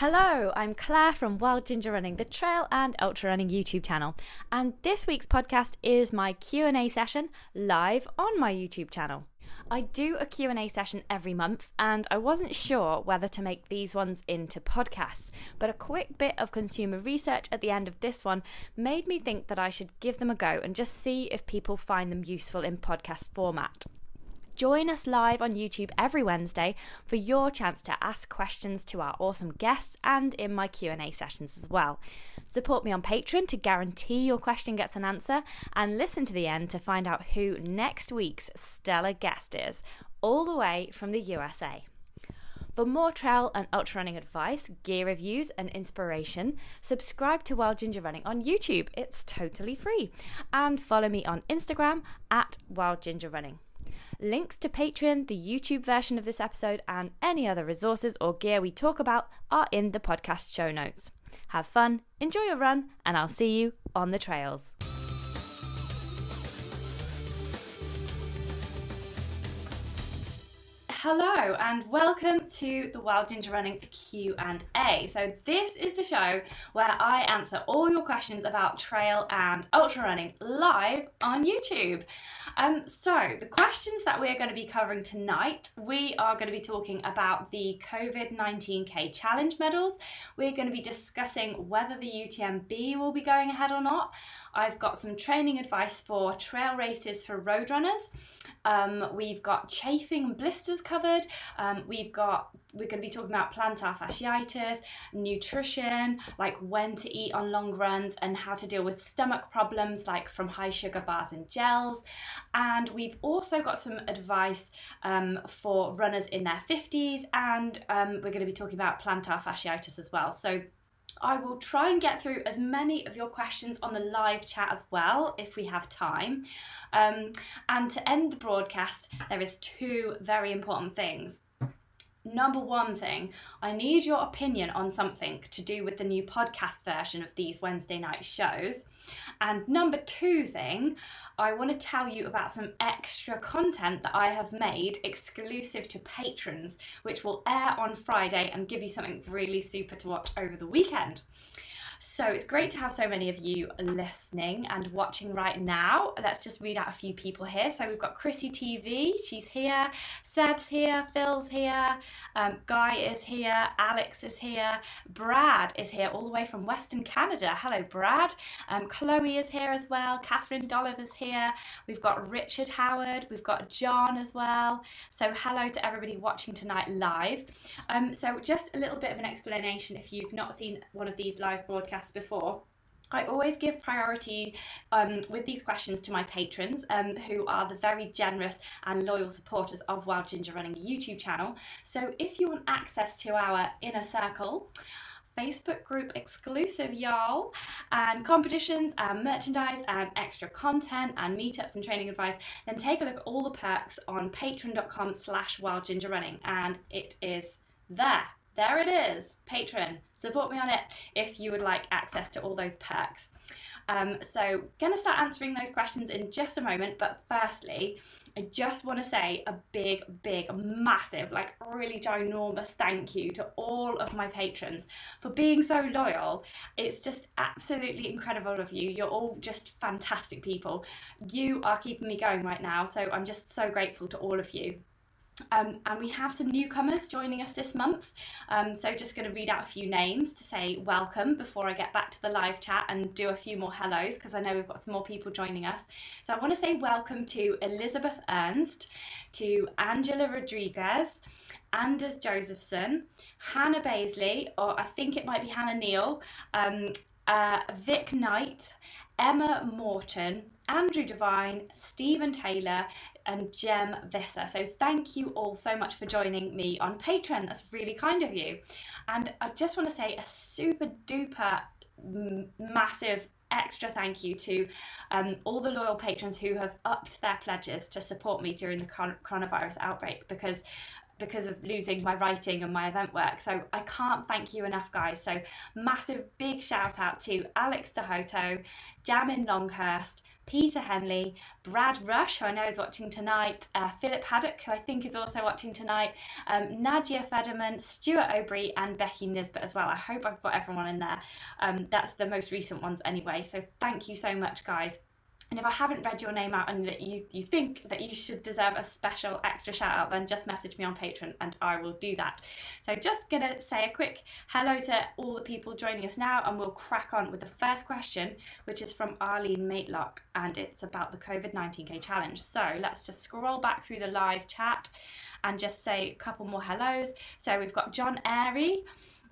Hello, I'm Claire from Wild Ginger Running, the trail and ultra running YouTube channel. And this week's podcast is my Q&A session live on my YouTube channel. I do a Q&A session every month and I wasn't sure whether to make these ones into podcasts, but a quick bit of consumer research at the end of this one made me think that I should give them a go and just see if people find them useful in podcast format. Join us live on YouTube every Wednesday for your chance to ask questions to our awesome guests and in my Q&A sessions as well. Support me on Patreon to guarantee your question gets an answer and listen to the end to find out who next week's stellar guest is, all the way from the USA. For more trail and ultra running advice, gear reviews, and inspiration, subscribe to Wild Ginger Running on YouTube. It's totally free. And follow me on Instagram at Wild Ginger Running. Links to Patreon, the YouTube version of this episode, and any other resources or gear we talk about are in the podcast show notes. Have fun, enjoy your run, and I'll see you on the trails. Hello and welcome to the Wild Ginger Running Q&A. So this is the show where I answer all your questions about trail and ultra running live on YouTube. Um, so the questions that we're going to be covering tonight, we are going to be talking about the COVID-19K Challenge medals. We're going to be discussing whether the UTMB will be going ahead or not. I've got some training advice for trail races for road runners. Um, we've got chafing and blisters covered. Um, we've got we're going to be talking about plantar fasciitis, nutrition, like when to eat on long runs, and how to deal with stomach problems like from high sugar bars and gels. And we've also got some advice um, for runners in their 50s, and um, we're going to be talking about plantar fasciitis as well. So I will try and get through as many of your questions on the live chat as well if we have time. Um, and to end the broadcast, there is two very important things number one thing, I need your opinion on something to do with the new podcast version of these Wednesday night shows. And number two thing, I want to tell you about some extra content that I have made exclusive to patrons, which will air on Friday and give you something really super to watch over the weekend. So it's great to have so many of you listening and watching right now. Let's just read out a few people here. So we've got Chrissy TV, she's here. Seb's here, Phil's here, um, Guy is here, Alex is here, Brad is here all the way from Western Canada. Hello, Brad. Um, Chloe is here as well. Catherine Dolliver's here. We've got Richard Howard. We've got John as well. So hello to everybody watching tonight live. Um, so just a little bit of an explanation if you've not seen one of these live broadcasts podcasts before. I always give priority um, with these questions to my patrons, um, who are the very generous and loyal supporters of Wild Ginger Running YouTube channel. So, if you want access to our inner circle, Facebook group exclusive, y'all, and competitions and merchandise and extra content and meetups and training advice, then take a look at all the perks on patreon.com slash wildgingerrunning and it is there. There it is, Patreon. Support me on it if you would like access to all those perks. Um, so, going to start answering those questions in just a moment. But firstly, I just want to say a big, big, massive, like really ginormous thank you to all of my patrons for being so loyal. It's just absolutely incredible of you. You're all just fantastic people. You are keeping me going right now. So, I'm just so grateful to all of you. Um, and we have some newcomers joining us this month. Um, so just going to read out a few names to say welcome before I get back to the live chat and do a few more hellos because I know we've got some more people joining us. So I want to say welcome to Elizabeth Ernst, to Angela Rodriguez, Anders Josephson, Hannah Baisley, or I think it might be Hannah Neal, um, uh, Vic Knight, Emma Morton, Andrew Devine, Stephen Taylor, and Jem Visser. So thank you all so much for joining me on Patreon. That's really kind of you. And I just want to say a super duper massive extra thank you to um, all the loyal patrons who have upped their pledges to support me during the coronavirus outbreak because because of losing my writing and my event work. So I can't thank you enough, guys. So massive big shout out to Alex DeHoto, Jamin Longhurst, Peter Henley, Brad Rush, who I know is watching tonight, uh, Philip Haddock, who I think is also watching tonight, um, Nadia Federman, Stuart O'Brien, and Becky Nisbet as well. I hope I've got everyone in there. Um, that's the most recent ones anyway. So thank you so much, guys. And if I haven't read your name out and that you, you think that you should deserve a special extra shout out, then just message me on Patreon and I will do that. So just gonna say a quick hello to all the people joining us now and we'll crack on with the first question, which is from Arlene Matelock and it's about the COVID-19K challenge. So let's just scroll back through the live chat and just say a couple more hellos. So we've got John Airy.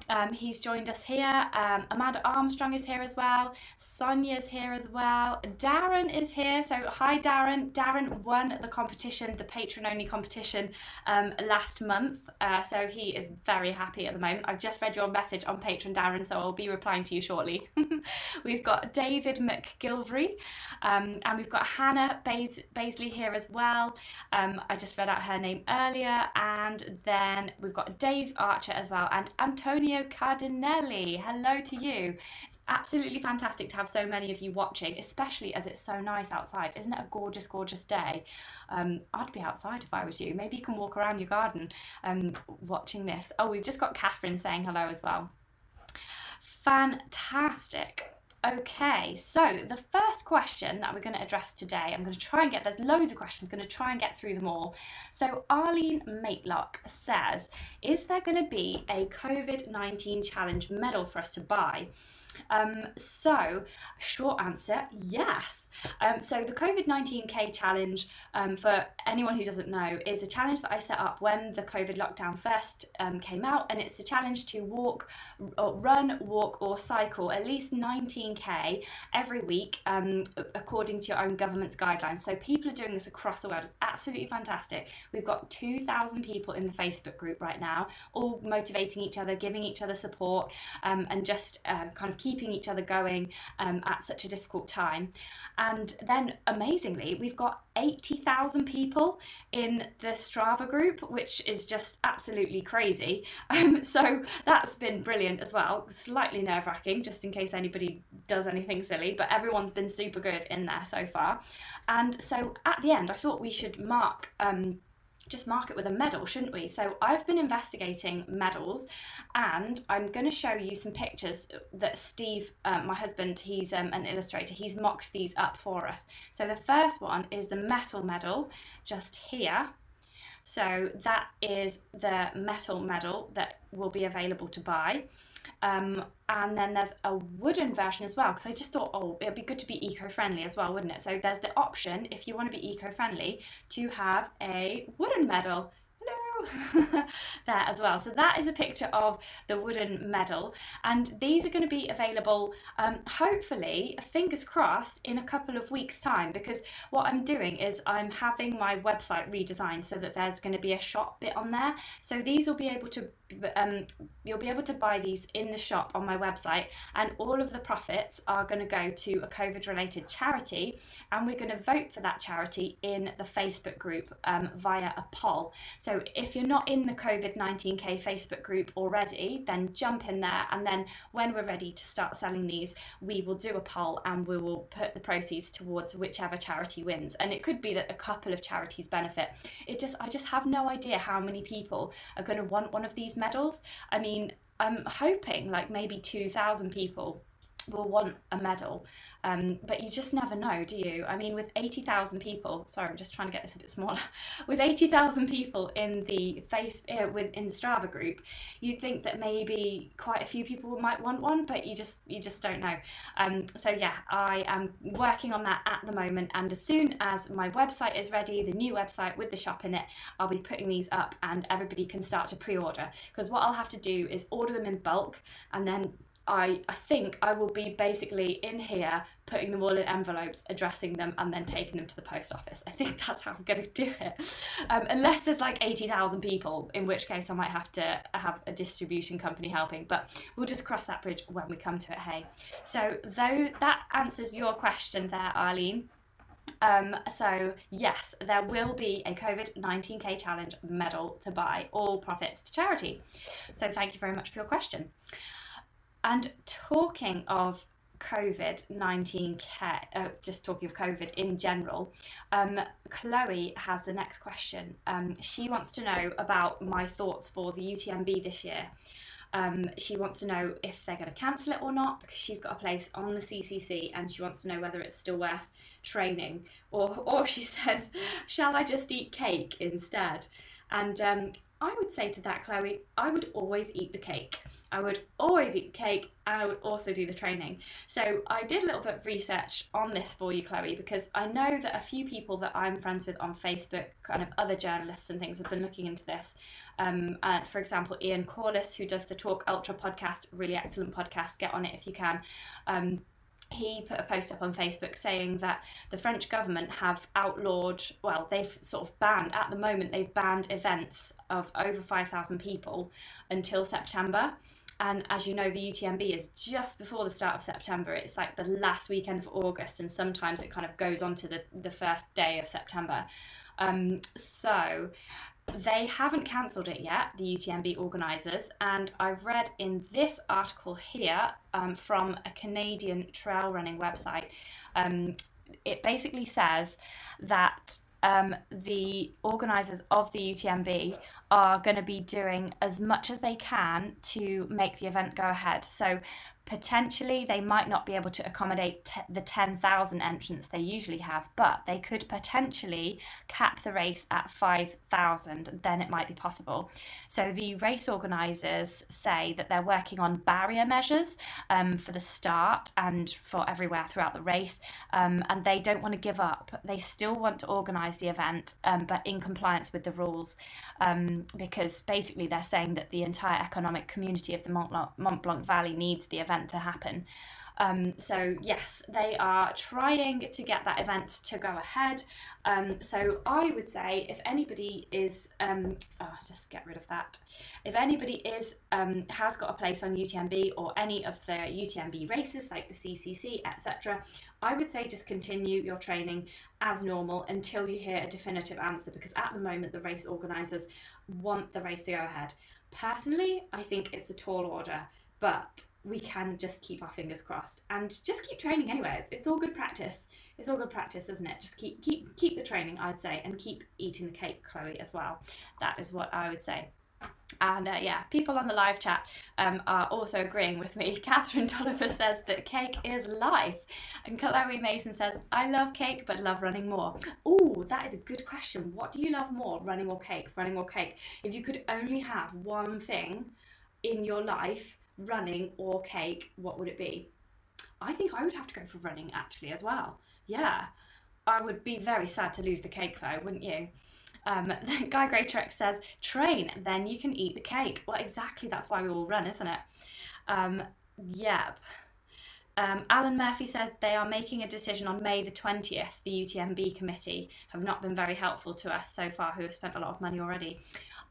Um, he's joined us here. Um, Amanda Armstrong is here as well. Sonia's here as well. Darren is here. So, hi, Darren. Darren won the competition, the patron only competition, um, last month. Uh, so, he is very happy at the moment. I've just read your message on Patreon, Darren, so I'll be replying to you shortly. we've got David McGilvery um, and we've got Hannah Bas- Baisley here as well. Um, I just read out her name earlier. And then we've got Dave Archer as well and Antonio. Antonio Cardinelli. Hello to you. It's absolutely fantastic to have so many of you watching, especially as it's so nice outside. Isn't it a gorgeous, gorgeous day? Um, I'd be outside if I was you. Maybe you can walk around your garden um, watching this. Oh, we've just got Catherine saying hello as well. Fantastic. Okay, so the first question that we're going to address today, I'm going to try and get, there's loads of questions, I'm going to try and get through them all. So Arlene Matelock says, is there going to be a COVID-19 challenge medal for us to buy? Um, so, short answer, yes. Um, so the COVID 19K challenge, um, for anyone who doesn't know, is a challenge that I set up when the COVID lockdown first um, came out, and it's the challenge to walk, or run, walk, or cycle at least 19K every week um, according to your own government's guidelines. So people are doing this across the world. It's absolutely fantastic. We've got 2,000 people in the Facebook group right now, all motivating each other, giving each other support, um, and just uh, kind of keeping each other going at such a difficult time. And then amazingly, we've got 80,000 people in the Strava group, which is just absolutely crazy. Um, so that's been brilliant as well. Slightly nerve wracking, just in case anybody does anything silly, but everyone's been super good in there so far. And so at the end, I thought we should mark. Um, just mark it with a medal, shouldn't we? So I've been investigating medals and I'm going to show you some pictures that Steve, um, my husband, he's um, an illustrator, he's mocked these up for us. So the first one is the metal medal just here. So that is the metal medal that will be available to buy. Um, and then there's a wooden version as well because I just thought, oh, it'd be good to be eco-friendly as well, wouldn't it? So there's the option if you want to be eco-friendly to have a wooden medal there as well. So that is a picture of the wooden medal, and these are going to be available, um, hopefully, fingers crossed, in a couple of weeks' time. Because what I'm doing is I'm having my website redesigned so that there's going to be a shop bit on there. So these will be able to, um, you'll be able to buy these in the shop on my website, and all of the profits are going to go to a COVID-related charity, and we're going to vote for that charity in the Facebook group um, via a poll. So if you're not in the COVID 19K Facebook group already, then jump in there. And then when we're ready to start selling these, we will do a poll and we will put the proceeds towards whichever charity wins. And it could be that a couple of charities benefit. It just, I just have no idea how many people are going to want one of these medals. I mean, I'm hoping like maybe 2,000 people will want a medal. Um, but you just never know, do you? I mean, with 80,000 people, sorry, I'm just trying to get this a bit smaller. with 80,000 people in the face uh, with in the Strava group, you'd think that maybe quite a few people might want one, but you just you just don't know. Um, so yeah, I am working on that at the moment, and as soon as my website is ready, the new website with the shop in it, I'll be putting these up, and everybody can start to pre-order. Because what I'll have to do is order them in bulk, and then I, I think I will be basically in here putting them all in envelopes, addressing them, and then taking them to the post office. I think that's how I'm going to do it. Um, unless there's like 80,000 people, in which case I might have to have a distribution company helping. But we'll just cross that bridge when we come to it, hey. So, though that answers your question there, Arlene. Um, so, yes, there will be a COVID 19K challenge medal to buy, all profits to charity. So, thank you very much for your question. And talking of COVID 19K, uh, just talking of COVID in general, um, Chloe has the next question. Um, she wants to know about my thoughts for the UTMB this year. Um, she wants to know if they're going to cancel it or not because she's got a place on the CCC and she wants to know whether it's still worth training. Or, or she says, Shall I just eat cake instead? And um, I would say to that, Chloe, I would always eat the cake. I would always eat the cake and I would also do the training. So I did a little bit of research on this for you, Chloe, because I know that a few people that I'm friends with on Facebook, kind of other journalists and things, have been looking into this. Um, and for example, Ian Corless, who does the Talk Ultra podcast, really excellent podcast, get on it if you can. Um, he put a post up on Facebook saying that the French government have outlawed, well, they've sort of banned, at the moment, they've banned events of over 5,000 people until September. And as you know, the UTMB is just before the start of September. It's like the last weekend of August, and sometimes it kind of goes on to the, the first day of September. Um, so they haven't cancelled it yet, the UTMB organisers, and I've read in this article here um, from a Canadian trail running website. Um, it basically says that um, the organisers of the UTMB are going to be doing as much as they can to make the event go ahead. So potentially they might not be able to accommodate t- the 10,000 entrants they usually have, but they could potentially cap the race at 5,000. Then it might be possible. So the race organisers say that they're working on barrier measures um, for the start and for everywhere throughout the race, um, and they don't want to give up. They still want to organise the event, um, but in compliance with the rules, um, because basically they're saying that the entire economic community of the Mont Blanc, Mont Blanc Valley needs the event event to happen. Um, so yes, they are trying to get that event to go ahead. Um, so I would say if anybody is, um, oh, just get rid of that. If anybody is um, has got a place on UTMB or any of the UTMB races like the CCC, etc., I would say just continue your training as normal until you hear a definitive answer. Because at the moment, the race organisers want the race to go ahead. Personally, I think it's a tall order, but we can just keep our fingers crossed and just keep training anyway. It's, it's all good practice. It's all good practice, isn't it? Just keep keep keep the training, I'd say, and keep eating the cake, Chloe, as well. That is what I would say. And uh, yeah, people on the live chat um, are also agreeing with me. Catherine Tolliver says that cake is life. And Chloe Mason says, I love cake but love running more. Oh, that is a good question. What do you love more, running or cake? Running or cake? If you could only have one thing in your life running or cake, what would it be? I think I would have to go for running actually as well. Yeah. I would be very sad to lose the cake though, wouldn't you? Um, Guy Greytrex says, train, then you can eat the cake. Well, exactly, that's why we all run, isn't it? Um, yep. Um, Alan Murphy says they are making a decision on May the 20th. The UTMB committee have not been very helpful to us so far, who have spent a lot of money already.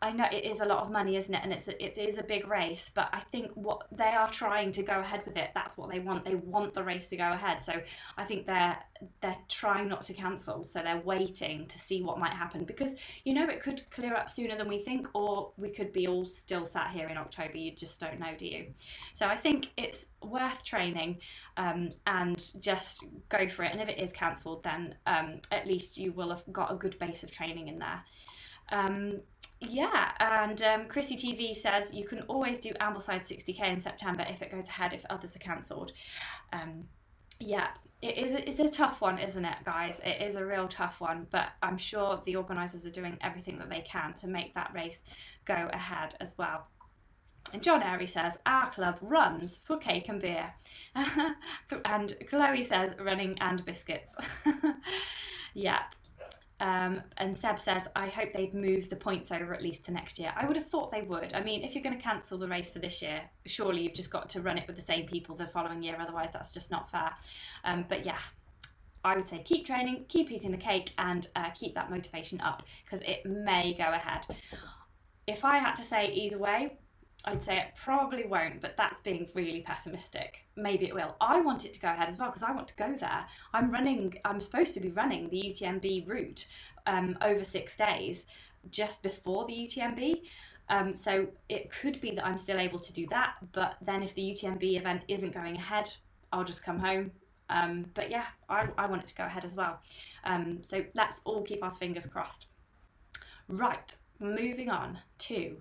I know it is a lot of money, isn't it? And it's a, it is a big race, but I think what they are trying to go ahead with it. That's what they want. They want the race to go ahead. So I think they're they're trying not to cancel. So they're waiting to see what might happen because you know it could clear up sooner than we think, or we could be all still sat here in October. You just don't know, do you? So I think it's worth training um, and just go for it. And if it is cancelled, then um, at least you will have got a good base of training in there. Um, yeah, and um, Chrissy TV says you can always do Ambleside 60k in September if it goes ahead if others are cancelled. Um, yeah, it is. It's a tough one, isn't it, guys? It is a real tough one, but I'm sure the organisers are doing everything that they can to make that race go ahead as well. And John Airy says, Our club runs for cake and beer. and Chloe says, Running and biscuits. yeah, um, and Seb says, I hope they'd move the points over at least to next year. I would have thought they would. I mean, if you're going to cancel the race for this year, surely you've just got to run it with the same people the following year. Otherwise, that's just not fair. Um, but yeah, I would say keep training, keep eating the cake, and uh, keep that motivation up because it may go ahead. If I had to say either way, I'd say it probably won't, but that's being really pessimistic. Maybe it will. I want it to go ahead as well because I want to go there. I'm running, I'm supposed to be running the UTMB route um, over six days just before the UTMB. Um, so it could be that I'm still able to do that, but then if the UTMB event isn't going ahead, I'll just come home. Um, but yeah, I, I want it to go ahead as well. Um, so let's all keep our fingers crossed. Right, moving on to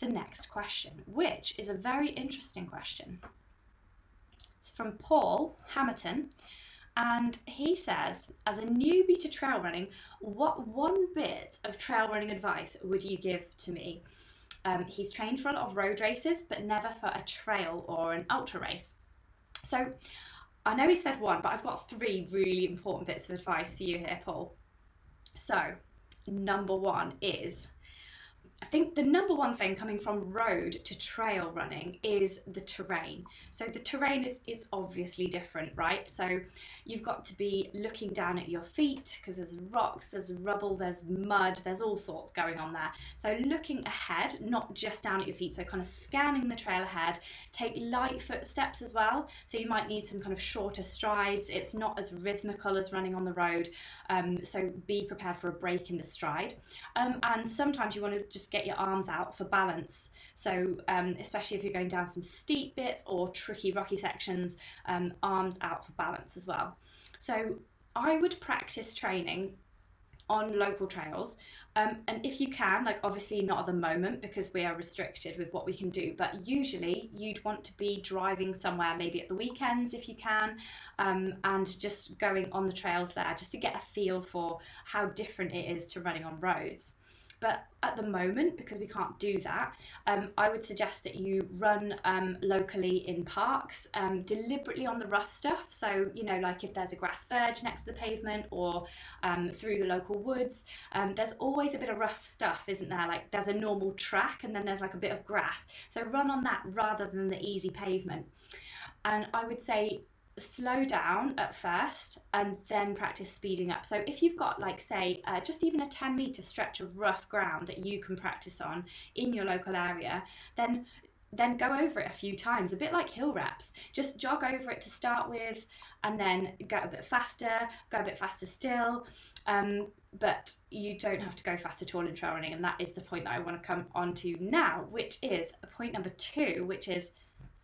the next question, which is a very interesting question. It's from Paul Hamilton, and he says, as a newbie to trail running, what one bit of trail running advice would you give to me? Um, he's trained for a lot of road races, but never for a trail or an ultra race. So I know he said one, but I've got three really important bits of advice for you here, Paul. So, number one is I think the number one thing coming from road to trail running is the terrain. So the terrain is, is obviously different, right? So you've got to be looking down at your feet because there's rocks, there's rubble, there's mud, there's all sorts going on there. So looking ahead, not just down at your feet, so kind of scanning the trail ahead. Take light footsteps as well. So you might need some kind of shorter strides. It's not as rhythmical as running on the road. Um, so be prepared for a break in the stride. Um, and sometimes you want to just get your arms out for balance. So, um, especially if you're going down some steep bits or tricky rocky sections, um, arms out for balance as well. So, I would practice training on local trails. Um, and if you can, like obviously not at the moment because we are restricted with what we can do, but usually you'd want to be driving somewhere maybe at the weekends if you can, um, and just going on the trails there just to get a feel for how different it is to running on roads. But at the moment, because we can't do that, um, I would suggest that you run um, locally in parks, um, deliberately on the rough stuff. So, you know, like if there's a grass verge next to the pavement or um, through the local woods, um, there's always a bit of rough stuff, isn't there? Like there's a normal track and then there's like a bit of grass. So run on that rather than the easy pavement. And I would say slow down at first and then practice speeding up. So if you've got like say uh, just even a 10 meter stretch of rough ground that you can practice on in your local area, then then go over it a few times, a bit like hill reps. Just jog over it to start with and then go a bit faster, go a bit faster still. Um, but you don't have to go fast at all in trail running, and that is the point that I want to come on to now, which is point number two, which is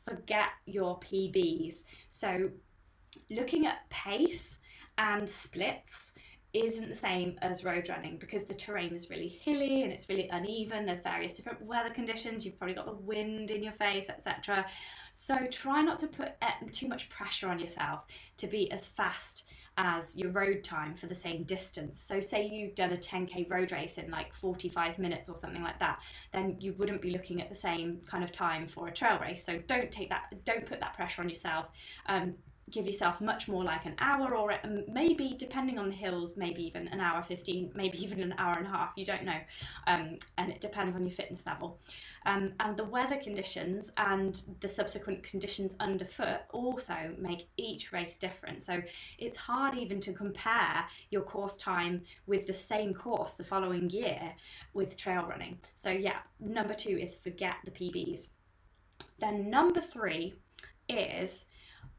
forget your PBs. So, looking at pace and splits isn't the same as road running because the terrain is really hilly and it's really uneven. There's various different weather conditions. You've probably got the wind in your face, etc. So try not to put eh, too much pressure on yourself to be as fast as your road time for the same distance. So, say you've done a 10k road race in like 45 minutes or something like that, then you wouldn't be looking at the same kind of time for a trail race. So, don't take that, don't put that pressure on yourself. Um, give yourself much more like an hour or maybe depending on the hills maybe even an hour 15 maybe even an hour and a half you don't know. Um, and it depends on your fitness level. Um, and the weather conditions and the subsequent conditions underfoot also make each race different. So it's hard even to compare your course time with the same course the following year with trail running. So yeah number two is forget the pbs then number three is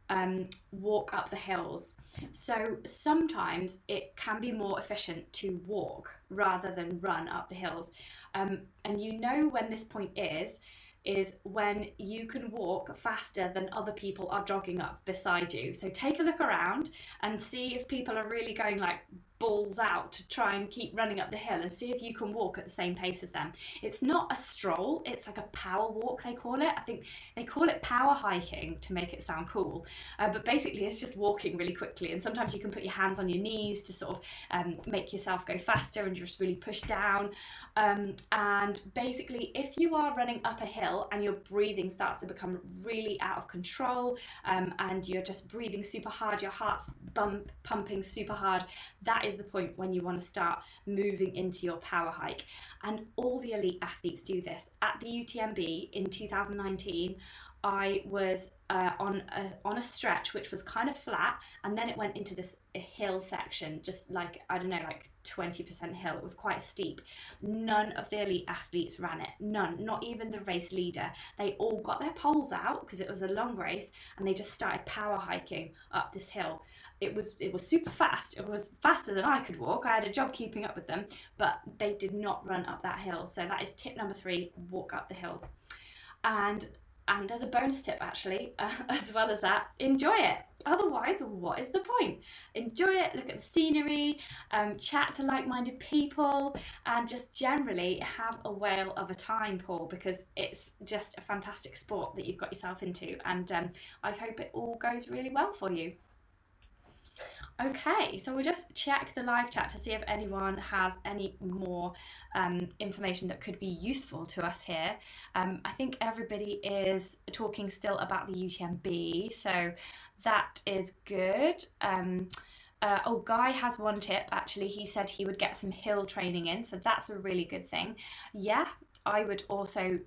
um, walk up the hills. So sometimes it can be more efficient to walk rather than run up the hills. Um, and you know when this point is, is when you can walk faster than other people are jogging up beside you. So take a look around and see if people are really going like balls out to try and keep running up the hill and see if you can walk at the same pace as them. It's not a stroll, it's like a power walk, they call it. I think they call it power hiking to make it sound cool. Uh, but basically, it's just walking really quickly. And sometimes you can put your hands on your knees to sort of um, make yourself go faster and just really push down. Um, and basically, if you are running up a hill and your breathing starts to become really out of control um, and you're just breathing super hard, your heart's bump, pumping super hard, that is the point when you want to start moving into your power hike. And all the elite athletes do this. At the UTMB in 2019, I was uh, on a, on a stretch which was kind of flat, and then it went into this hill section, just like I don't know, like 20% hill. It was quite steep. None of the elite athletes ran it. None, not even the race leader. They all got their poles out because it was a long race, and they just started power hiking up this hill. It was it was super fast. It was faster than I could walk. I had a job keeping up with them, but they did not run up that hill. So that is tip number three: walk up the hills. And and there's a bonus tip actually, uh, as well as that enjoy it. Otherwise, what is the point? Enjoy it, look at the scenery, um, chat to like minded people, and just generally have a whale of a time, Paul, because it's just a fantastic sport that you've got yourself into. And um, I hope it all goes really well for you. Okay, so we'll just check the live chat to see if anyone has any more um, information that could be useful to us here. Um, I think everybody is talking still about the UTMB, so that is good. Um, uh, oh, Guy has one tip actually. He said he would get some hill training in, so that's a really good thing. Yeah, I would also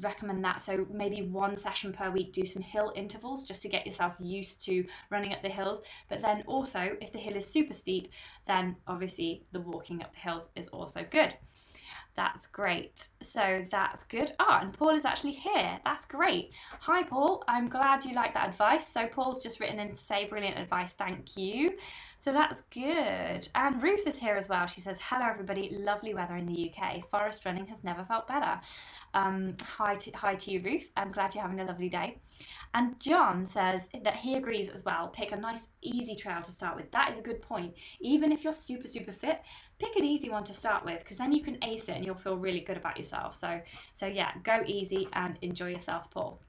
recommend that. So maybe one session per week, do some hill intervals just to get yourself used to running up the hills. But then also, if the hill is super steep, then obviously the walking up the hills is also good. That's great. So that's good. Ah, and Paul is actually here. That's great. Hi, Paul. I'm glad you like that advice. So Paul's just written in to say brilliant advice. Thank you. So that's good. And Ruth is here as well. She says, hello, everybody. Lovely weather in the UK. Forest running has never felt better. Um, hi, to, hi to you, Ruth. I'm glad you're having a lovely day. And John says that he agrees as well. Pick a nice, easy trail to start with. That is a good point. Even if you're super, super fit, pick an easy one to start with because then you can ace it and you'll feel really good about yourself. So, so yeah, go easy and enjoy yourself, Paul.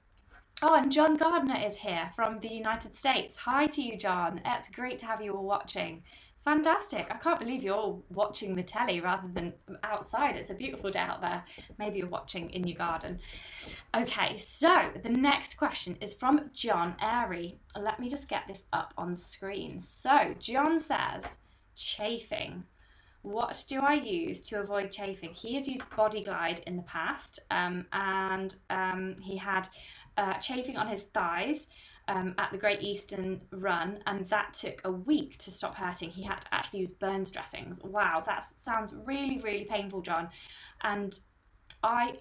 Oh, and John Gardner is here from the United States. Hi to you, John. It's great to have you all watching. Fantastic. I can't believe you're all watching the telly rather than outside. It's a beautiful day out there. Maybe you're watching in your garden. Okay, so the next question is from John Airy. Let me just get this up on screen. So, John says, chafing. What do I use to avoid chafing? He has used Body Glide in the past um, and um, he had uh, chafing on his thighs um, at the Great Eastern Run, and that took a week to stop hurting. He had to actually use burns dressings. Wow, that sounds really, really painful, John. And I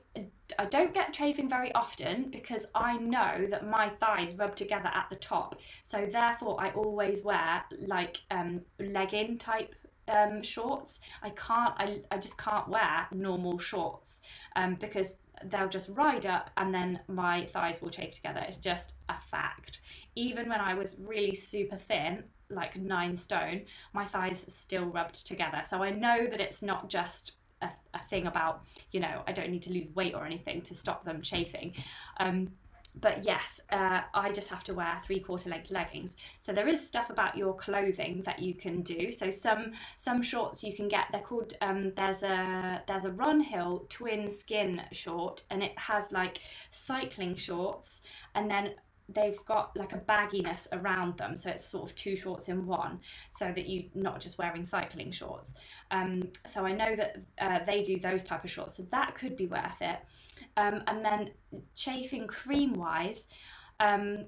I don't get chafing very often because I know that my thighs rub together at the top. So therefore, I always wear like um, legging type um, shorts. I can't. I, I just can't wear normal shorts um, because they'll just ride up and then my thighs will chafe together. It's just a fact. Even when I was really super thin, like nine stone, my thighs still rubbed together. So I know that it's not just a, a thing about, you know, I don't need to lose weight or anything to stop them chafing. Um, but yes, uh, I just have to wear three quarter length leggings. So there is stuff about your clothing that you can do. So some some shorts you can get. They're called um, there's a there's a Ronhill twin skin short, and it has like cycling shorts, and then they've got like a bagginess around them so it's sort of two shorts in one so that you're not just wearing cycling shorts. Um, so i know that uh, they do those type of shorts so that could be worth it. Um, and then chafing cream wise, um,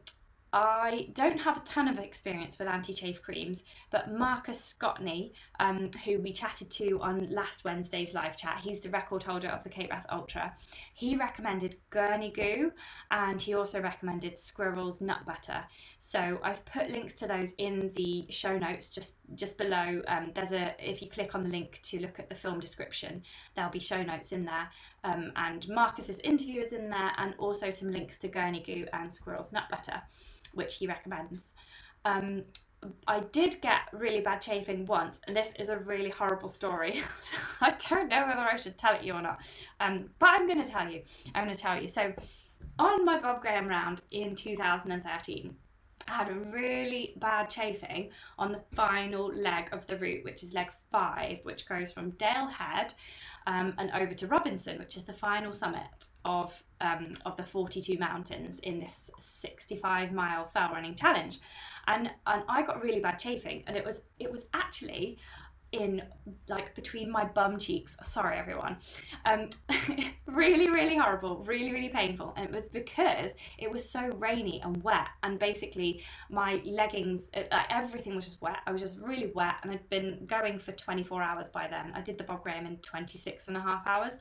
I don't have a ton of experience with anti chafe creams, but Marcus Scotney, um, who we chatted to on last Wednesday's live chat, he's the record holder of the Cape Wrath Ultra. He recommended Gurney Goo and he also recommended Squirrel's Nut Butter. So I've put links to those in the show notes just just below. Um, there's a if you click on the link to look at the film description, there'll be show notes in there, um, and Marcus's interview is in there, and also some links to Gurney Goo and Squirrel's Nut Butter which he recommends. Um, I did get really bad chafing once, and this is a really horrible story. I don't know whether I should tell it you or not, um, but I'm going to tell you. I'm going to tell you. So, on my Bob Graham round in 2013, I had a really bad chafing on the final leg of the route, which is leg five, which goes from Dale Head um, and over to Robinson, which is the final summit of um, of the 42 mountains in this 65 mile fell running challenge. And and I got really bad chafing, and it was it was actually in like between my bum cheeks. Sorry, everyone. Um, really, really horrible, really, really painful. And it was because it was so rainy and wet, and basically my leggings, uh, everything was just wet. I was just really wet, and I'd been going for 24 hours by then. I did the Bob Graham in 26 and a half hours.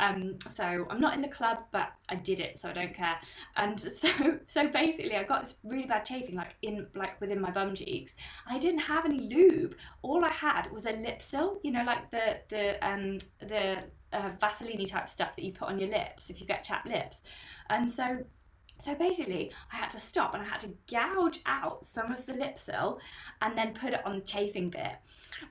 Um, so I'm not in the club, but I did it, so I don't care. And so, so basically, I got this really bad chafing, like in like within my bum cheeks. I didn't have any lube. All I had was a Lipsil, you know, like the the um the uh, Vaseline type stuff that you put on your lips if you get chapped lips, and so so basically, I had to stop and I had to gouge out some of the Lipsil and then put it on the chafing bit.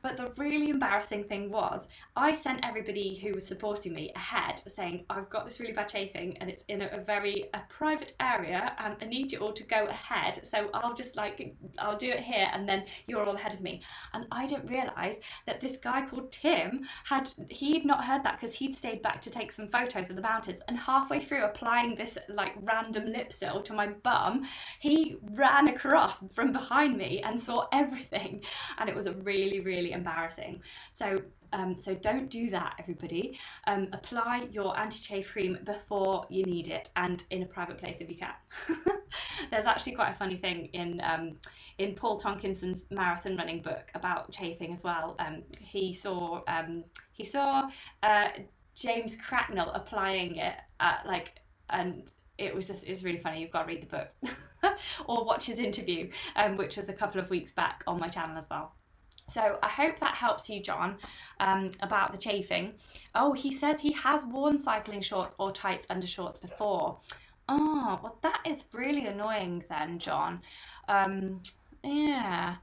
But the really embarrassing thing was, I sent everybody who was supporting me ahead saying, I've got this really bad chafing and it's in a, a very a private area and I need you all to go ahead. So I'll just like, I'll do it here and then you're all ahead of me. And I didn't realise that this guy called Tim had, he'd not heard that because he'd stayed back to take some photos of the mountains and halfway through applying this like random Lipsil to my bum, he ran across from behind me and saw everything. And it was really, really embarrassing. So um, so don't do that, everybody. Um, apply your anti-chafe cream before you need it and in a private place if you can. There's actually quite a funny thing in um, in Paul Tonkinson's marathon running book about chafing as well. Um, he saw um, he saw uh, James Cracknell applying it at like and it was just it's really funny. You've got to read the book or watch his interview, um, which was a couple of weeks back on my channel as well. So I hope that helps you, John, um, about the chafing. Oh, he says he has worn cycling shorts or tights under shorts before. Oh, well, that is really annoying then, John. Um, yeah.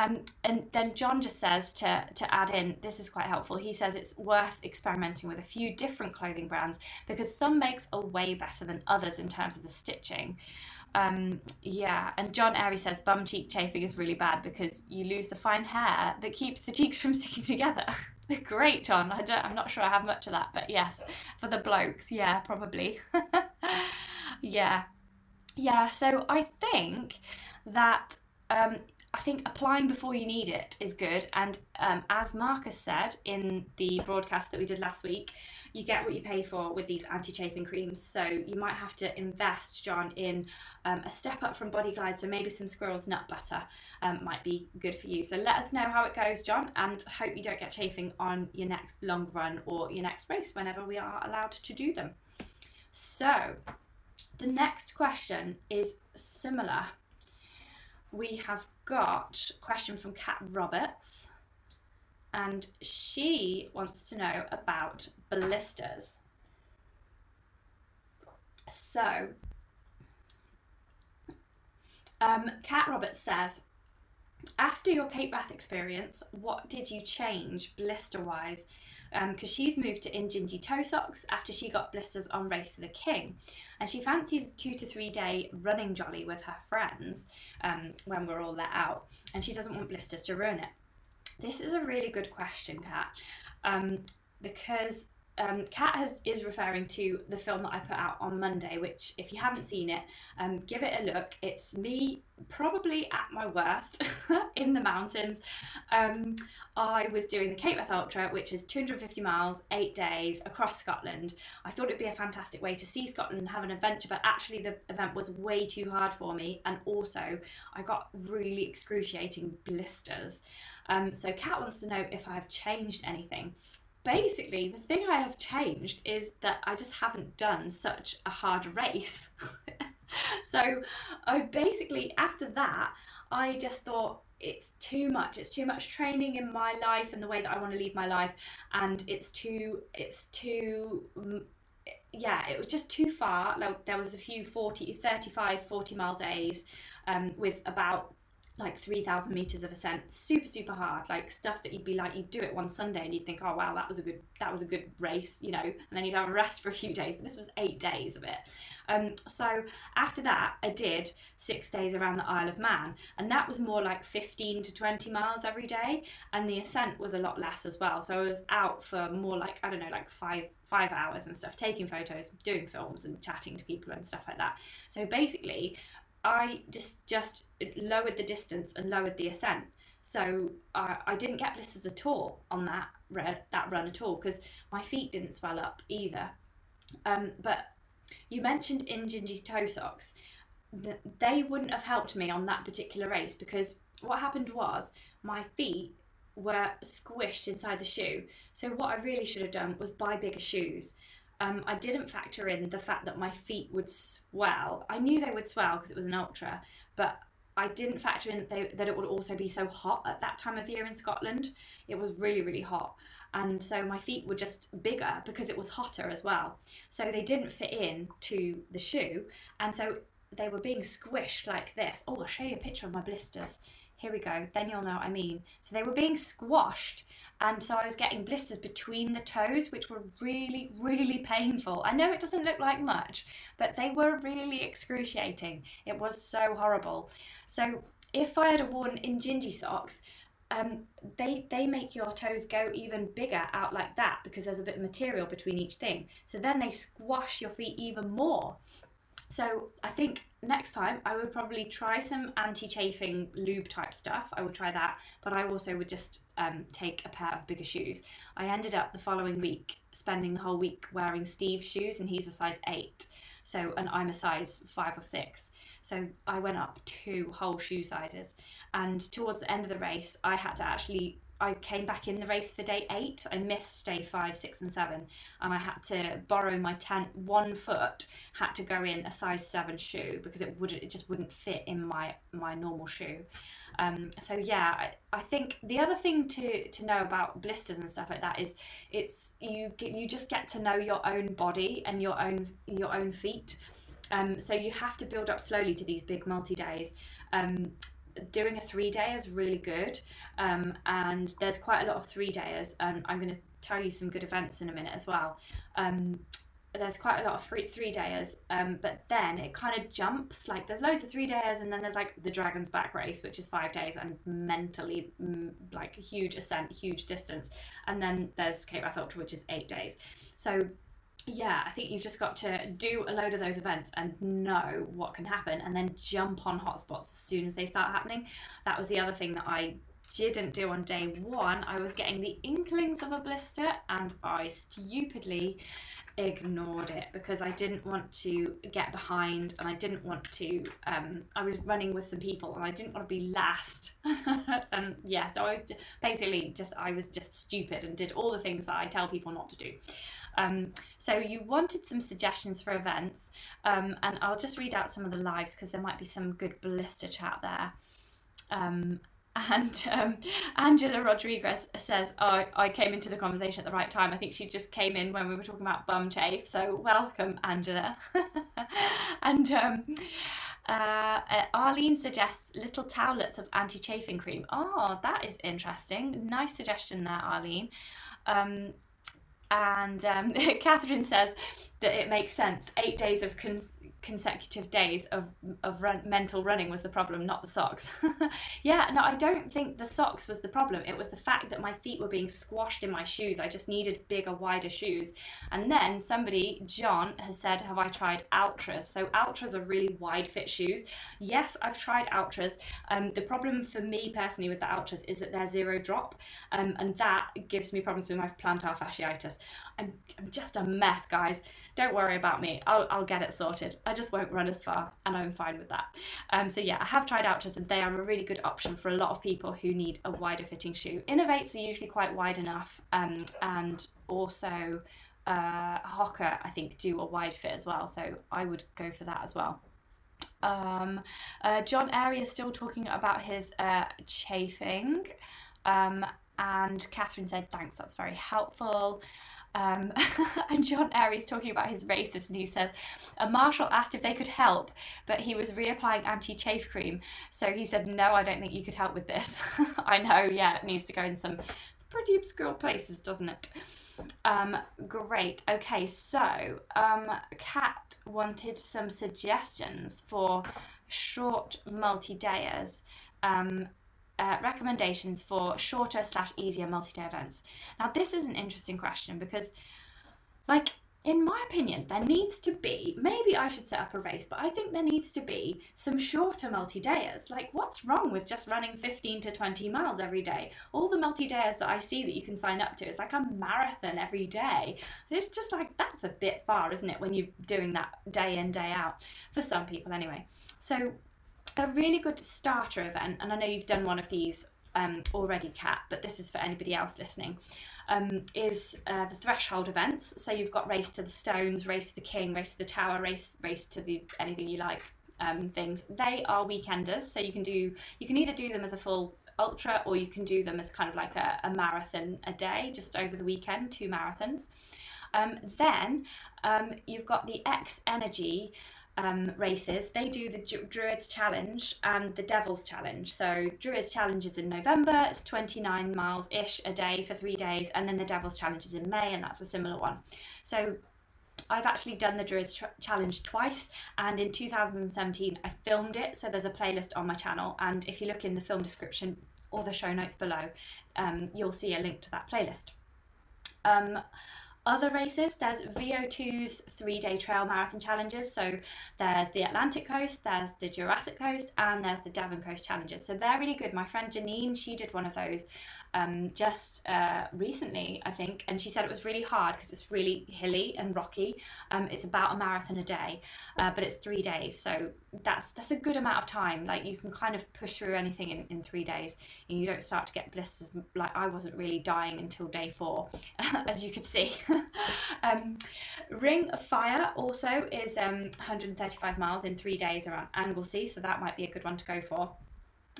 Um, and then John just says to, to add in, this is quite helpful. He says it's worth experimenting with a few different clothing brands because some makes are way better than others in terms of the stitching. Um, yeah, and John Airy says bum cheek chafing is really bad because you lose the fine hair that keeps the cheeks from sticking together. Great, John. I don't, I'm not sure I have much of that, but yes, for the blokes, yeah, probably. yeah, yeah. So I think that um, I think applying before you need it is good. And um, as Marcus said in the broadcast that we did last week, you get what you pay for with these anti-chafing creams. So you might have to invest, John, in um, a step up from Body Glide. So maybe some squirrel's nut butter um, might be good for you. So let us know how it goes, John, and hope you don't get chafing on your next long run or your next race whenever we are allowed to do them. So the next question is similar. We have got a question from Kat Roberts and she wants to know about blisters. So, um, Kat Roberts says, after your Cape Wrath experience, what did you change blister wise? Because um, she's moved to Injinji toe socks after she got blisters on Race to the King. And she fancies two to three day running jolly with her friends um, when we're all let out. And she doesn't want blisters to ruin it. This is a really good question, Kat, um, because um, Kat has, is referring to the film that I put out on Monday, which, if you haven't seen it, um, give it a look. It's me probably at my worst in the mountains. Um, I was doing the Cape Wrath Ultra, which is 250 miles, eight days across Scotland. I thought it'd be a fantastic way to see Scotland and have an adventure, but actually, the event was way too hard for me, and also I got really excruciating blisters. Um, so, Kat wants to know if I've changed anything basically the thing I have changed is that I just haven't done such a hard race. so I basically after that I just thought it's too much it's too much training in my life and the way that I want to lead my life and it's too it's too mm, yeah it was just too far like there was a few 40 35 40 mile days um, with about like 3000 meters of ascent super super hard like stuff that you'd be like you'd do it one sunday and you'd think oh wow that was a good that was a good race you know and then you'd have a rest for a few days but this was eight days of it. Um, so after that i did six days around the isle of man and that was more like 15 to 20 miles every day and the ascent was a lot less as well. So i was out for more like i don't know like five five hours and stuff taking photos doing films and chatting to people and stuff like that. So basically I just just lowered the distance and lowered the ascent So I, I didn't get blisters at all on that that run at all because my feet didn't swell up either. Um, but you mentioned Injinji toe socks. They wouldn't have helped me on that particular race because what happened was my feet were squished inside the shoe. So what I really should have done was buy bigger shoes. Um, I didn't factor in the fact that my feet would swell. I knew they would swell because it was an ultra, but I didn't factor in that, they, that it would also be so hot at that time of year in Scotland. It was really, really hot. And so my feet were just bigger because it was hotter as well. So they didn't fit in to the shoe. And so they were being squished like this. Oh, I'll show you a picture of my blisters. Here we go. Then you'll know what I mean. So they were being squashed, and so I was getting blisters between the toes, which were really, really painful. I know it doesn't look like much, but they were really excruciating. It was so horrible. So if I had worn Injinji socks, um, they they make your toes go even bigger out like that because there's a bit of material between each thing. So then they squash your feet even more. So I think next time I would probably try some anti-chafing lube type stuff. I would try that, but I also would just um, take a pair of bigger shoes. I ended up the following week spending the whole week wearing Steve's shoes, and he's a size eight. So, and I'm a size five or six. So I went up two whole shoe sizes. And towards the end of the race, I had to actually I came back in the race for day eight. I missed day five, six, and seven, and I had to borrow my ten. One foot had to go in a size seven shoe because it would it just wouldn't fit in my my normal shoe. Um, so yeah, I, I think the other thing to to know about blisters and stuff like that is it's you get you just get to know your own body and your own your own feet. Um, so you have to build up slowly to these big multi days. Um, doing a three day is really good um, and there's quite a lot of three days, and i'm going to tell you some good events in a minute as well. Um, there's quite a lot of three, three dayers um, but then it kind of jumps like there's loads of three days, and then there's like the dragon's back race which is five days and mentally mm, like huge ascent huge distance and then there's cape wrath ultra which is eight days. So yeah, I think you've just got to do a load of those events and know what can happen and then jump on hotspots as soon as they start happening. That was the other thing that I didn't do on day one. I was getting the inklings of a blister and I stupidly ignored it because I didn't want to get behind and I didn't want to. Um, I was running with some people and I didn't want to be last. and yeah, so I was basically just, I was just stupid and did all the things that I tell people not to do. Um, so you wanted some suggestions for events, um, and I'll just read out some of the lives because there might be some good blister chat there. Um, and um, Angela Rodriguez says, oh, I came into the conversation at the right time. I think she just came in when we were talking about bum chafe. So welcome, Angela. and um, uh, uh, Arlene suggests little towelettes of anti chafing cream. Oh, that is interesting. Nice suggestion there, Arlene. Um, and um, Catherine says that it makes sense. Eight days of con- consecutive days of of run, mental running was the problem, not the socks. yeah, no, I don't think the socks was the problem. It was the fact that my feet were being squashed in my shoes. I just needed bigger, wider shoes. And then somebody, John, has said, "Have I tried Altras?" So Altras are really wide fit shoes. Yes, I've tried Altras. Um, the problem for me personally with the Altras is that they're zero drop, um, and that gives me problems with my plantar fasciitis. I'm, I'm just a mess, guys. Don't worry about me. I'll, I'll get it sorted. I just won't run as far, and I'm fine with that. Um, so yeah, I have tried Altras, and they are a really good option for a lot of people who need a wider fitting shoe. Inov-8s are usually quite wide enough, um, and also uh, Hoka I think do a wide fit as well. So I would go for that as well. Um, uh, John Airy is still talking about his uh, chafing. Um, and Catherine said, thanks, that's very helpful. Um, and John Aries talking about his racist, and he says a marshal asked if they could help, but he was reapplying anti-chafe cream. So he said, "No, I don't think you could help with this." I know, yeah, it needs to go in some pretty obscure places, doesn't it? Um, great. Okay, so um, Kat wanted some suggestions for short multi-dayers. Um, uh, recommendations for shorter slash easier multi-day events. Now, this is an interesting question because, like, in my opinion, there needs to be, maybe I should set up a race, but I think there needs to be some shorter multi dayers. Like, what's wrong with just running 15 to 20 miles every day? All the multi dayers that I see that you can sign up to, it's like a marathon every day. And it's just like, that's a bit far, isn't it, when you're doing that day in, day out? For some people, anyway. So, a really good starter event, and I know you've done one of these um, already, Kat, but this is for anybody else listening um, is uh, the threshold events. So you've got race to the stones, race to the king, race to the tower, race race to the anything you like um, things. They are weekenders, so you can do you can either do them as a full ultra or you can do them as kind of like a, a marathon a day, just over the weekend, two marathons. Um, then um, you've got the XNRG um, races, they do the Druids Challenge and the Devils Challenge. So Druids Challenge is in November, it's 29 miles ish a day for three days, and then the Devils Challenge is in May, and that's a similar one. So I've actually done the Druids Ch- Challenge twice, and in 2017 I filmed it. So there's a playlist on my channel, and if you look in the film description or the show notes below, um, you'll see a link to that playlist. Um, other races, there's VO2's three day trail marathon challenges. So there's the Atlantic coast, there's the Jurassic coast, and there's the Devon coast challenges. So they're really good. My friend Janine, she did one of those um, just uh, recently, I think, and she said it was really hard because it's really hilly and rocky. Um, it's about a marathon a day, uh, but it's three days, so that's that's a good amount of time. Like you can kind of push through anything in, in three days, and you don't start to get blisters. Like I wasn't really dying until day four, as you could see. um, Ring of Fire also is um, 135 miles in three days around Anglesey, so that might be a good one to go for.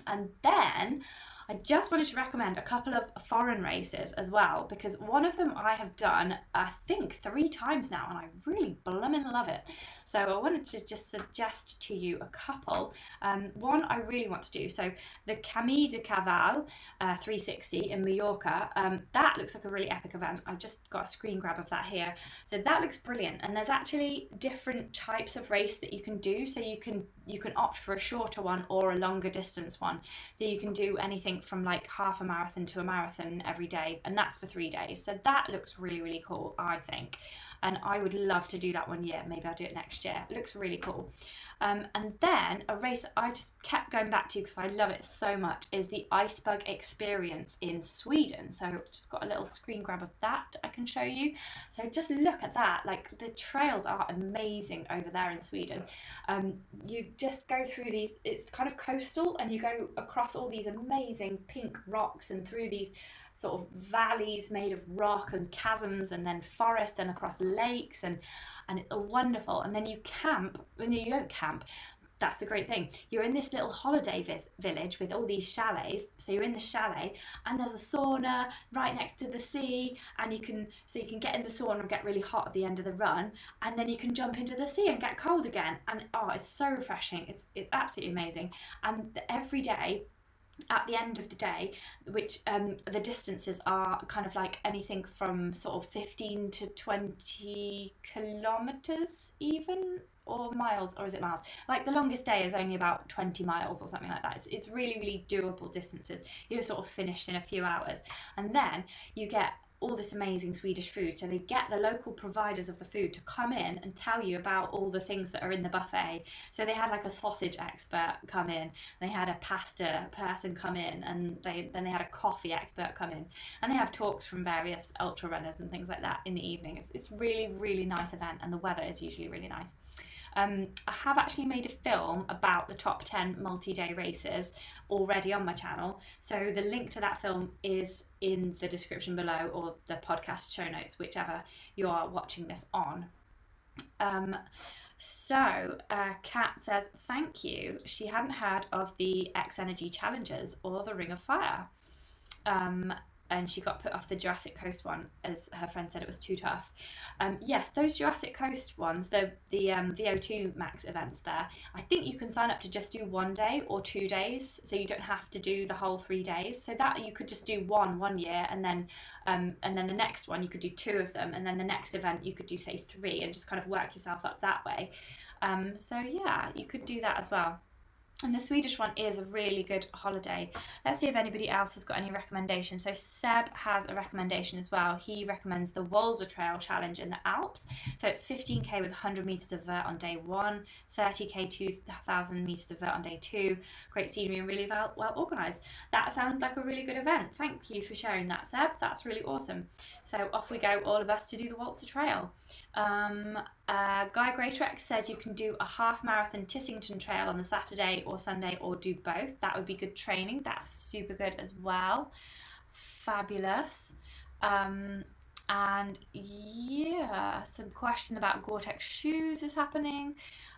And then I just wanted to recommend a couple of foreign races as well because one of them I have done, I think, three times now and I really blooming love it. So I wanted to just suggest to you a couple. Um, one I really want to do. So the Camí de Cavalls uh, 360 in Mallorca, um, that looks like a really epic event. I've just got a screen grab of that here. So that looks brilliant. And there's actually different types of race that you can do. So you can you can opt for a shorter one or a longer distance one. So you can do anything from like half a marathon to a marathon every day, and that's for three days. So that looks really, really cool, I think and I would love to do that one year. Maybe I'll do it next year. It looks really cool. Um, and then a race that I just kept going back to because I love it so much is the Icebug Experience in Sweden. So I've just got a little screen grab of that I can show you. So just look at that. Like the trails are amazing over there in Sweden. Um, you just go through these, it's kind of coastal and you go across all these amazing pink rocks and through these sort of valleys made of rock and chasms and then forest and across lakes and and it's wonderful and then you camp when you don't camp that's the great thing. You're in this little holiday vis- village with all these chalets. So you're in the chalet, and there's a sauna right next to the sea, and you can so you can get in the sauna and get really hot at the end of the run, and then you can jump into the sea and get cold again. And oh, it's so refreshing. It's it's absolutely amazing. And every day at the end of the day, which um, the distances are kind of like anything from sort of 15 to 20 kilometers, even or miles, or is it miles? Like the longest day is only about 20 miles or something like that. It's, it's really, really doable distances. You're sort of finished in a few hours, and then you get all this amazing Swedish food. So they get the local providers of the food to come in and tell you about all the things that are in the buffet. So they had like a sausage expert come in, they had a pasta person come in, and they then they had a coffee expert come in, and they have talks from various ultra runners and things like that in the evening. It's it's really really nice event, and the weather is usually really nice. Um, I have actually made a film about the top 10 multi day races already on my channel. So the link to that film is in the description below or the podcast show notes, whichever you are watching this on. Um, so, uh, Kat says, Thank you. She hadn't heard of the XNRG challenges or the Ring of Fire. Um, and she got put off the Jurassic Coast one as her friend said it was too tough. Um, yes, those Jurassic Coast ones, the the um, VO2 Max events there, I think you can sign up to just do one day or two days, so you don't have to do the whole three days. So that you could just do one one year, and then um, and then the next one you could do two of them, and then the next event you could do say three, and just kind of work yourself up that way. Um, so yeah, you could do that as well. And the Swedish one is a really good holiday. Let's see if anybody else has got any recommendations. So Seb has a recommendation as well. He recommends the Walser Trail Challenge in the Alps. So it's 15k with 100 meters of vert on day one, 30k 2,000 meters of vert on day two. Great scenery and really well, well organized. That sounds like a really good event. Thank you for sharing that, Seb. That's really awesome. So off we go, all of us, to do the Walser Trail. Um, uh, Guy Greatrex says you can do a half marathon Tissington Trail on the Saturday or Sunday or do both. That would be good training. That's super good as well. Fabulous. Um, and yeah, some question about Gore-Tex shoes is happening.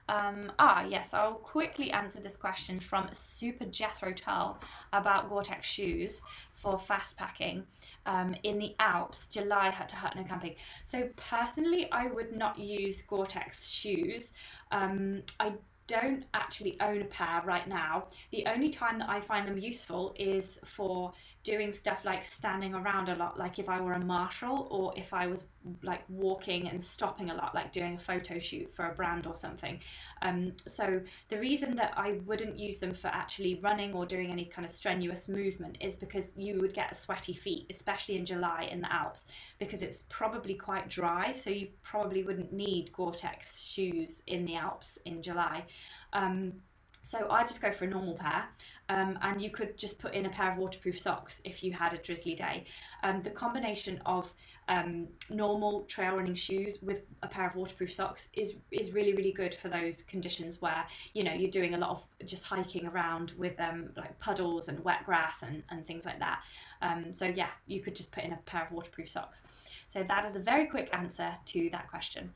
Um, ah, yes, I'll quickly answer this question from Super Jethro Tull about Gore-Tex shoes for fast packing um, in the Alps, July hut to hut no camping. So personally, I would not use Gore-Tex shoes. Um, I don't actually own a pair right now. The only time that I find them useful is for doing stuff like standing around a lot, like if I were a marshal or if I was like walking and stopping a lot, like doing a photo shoot for a brand or something. Um, so the reason that I wouldn't use them for actually running or doing any kind of strenuous movement is because you would get sweaty feet, especially in July in the Alps, because it's probably quite dry. So you probably wouldn't need Gore-Tex shoes in the Alps in July. Um, so I just go for a normal pair, um, and you could just put in a pair of waterproof socks if you had a drizzly day. Um, the combination of um, normal trail running shoes with a pair of waterproof socks is is really really good for those conditions where you know you're doing a lot of just hiking around with um, like puddles and wet grass and, and things like that. Um, so yeah, you could just put in a pair of waterproof socks. So that is a very quick answer to that question.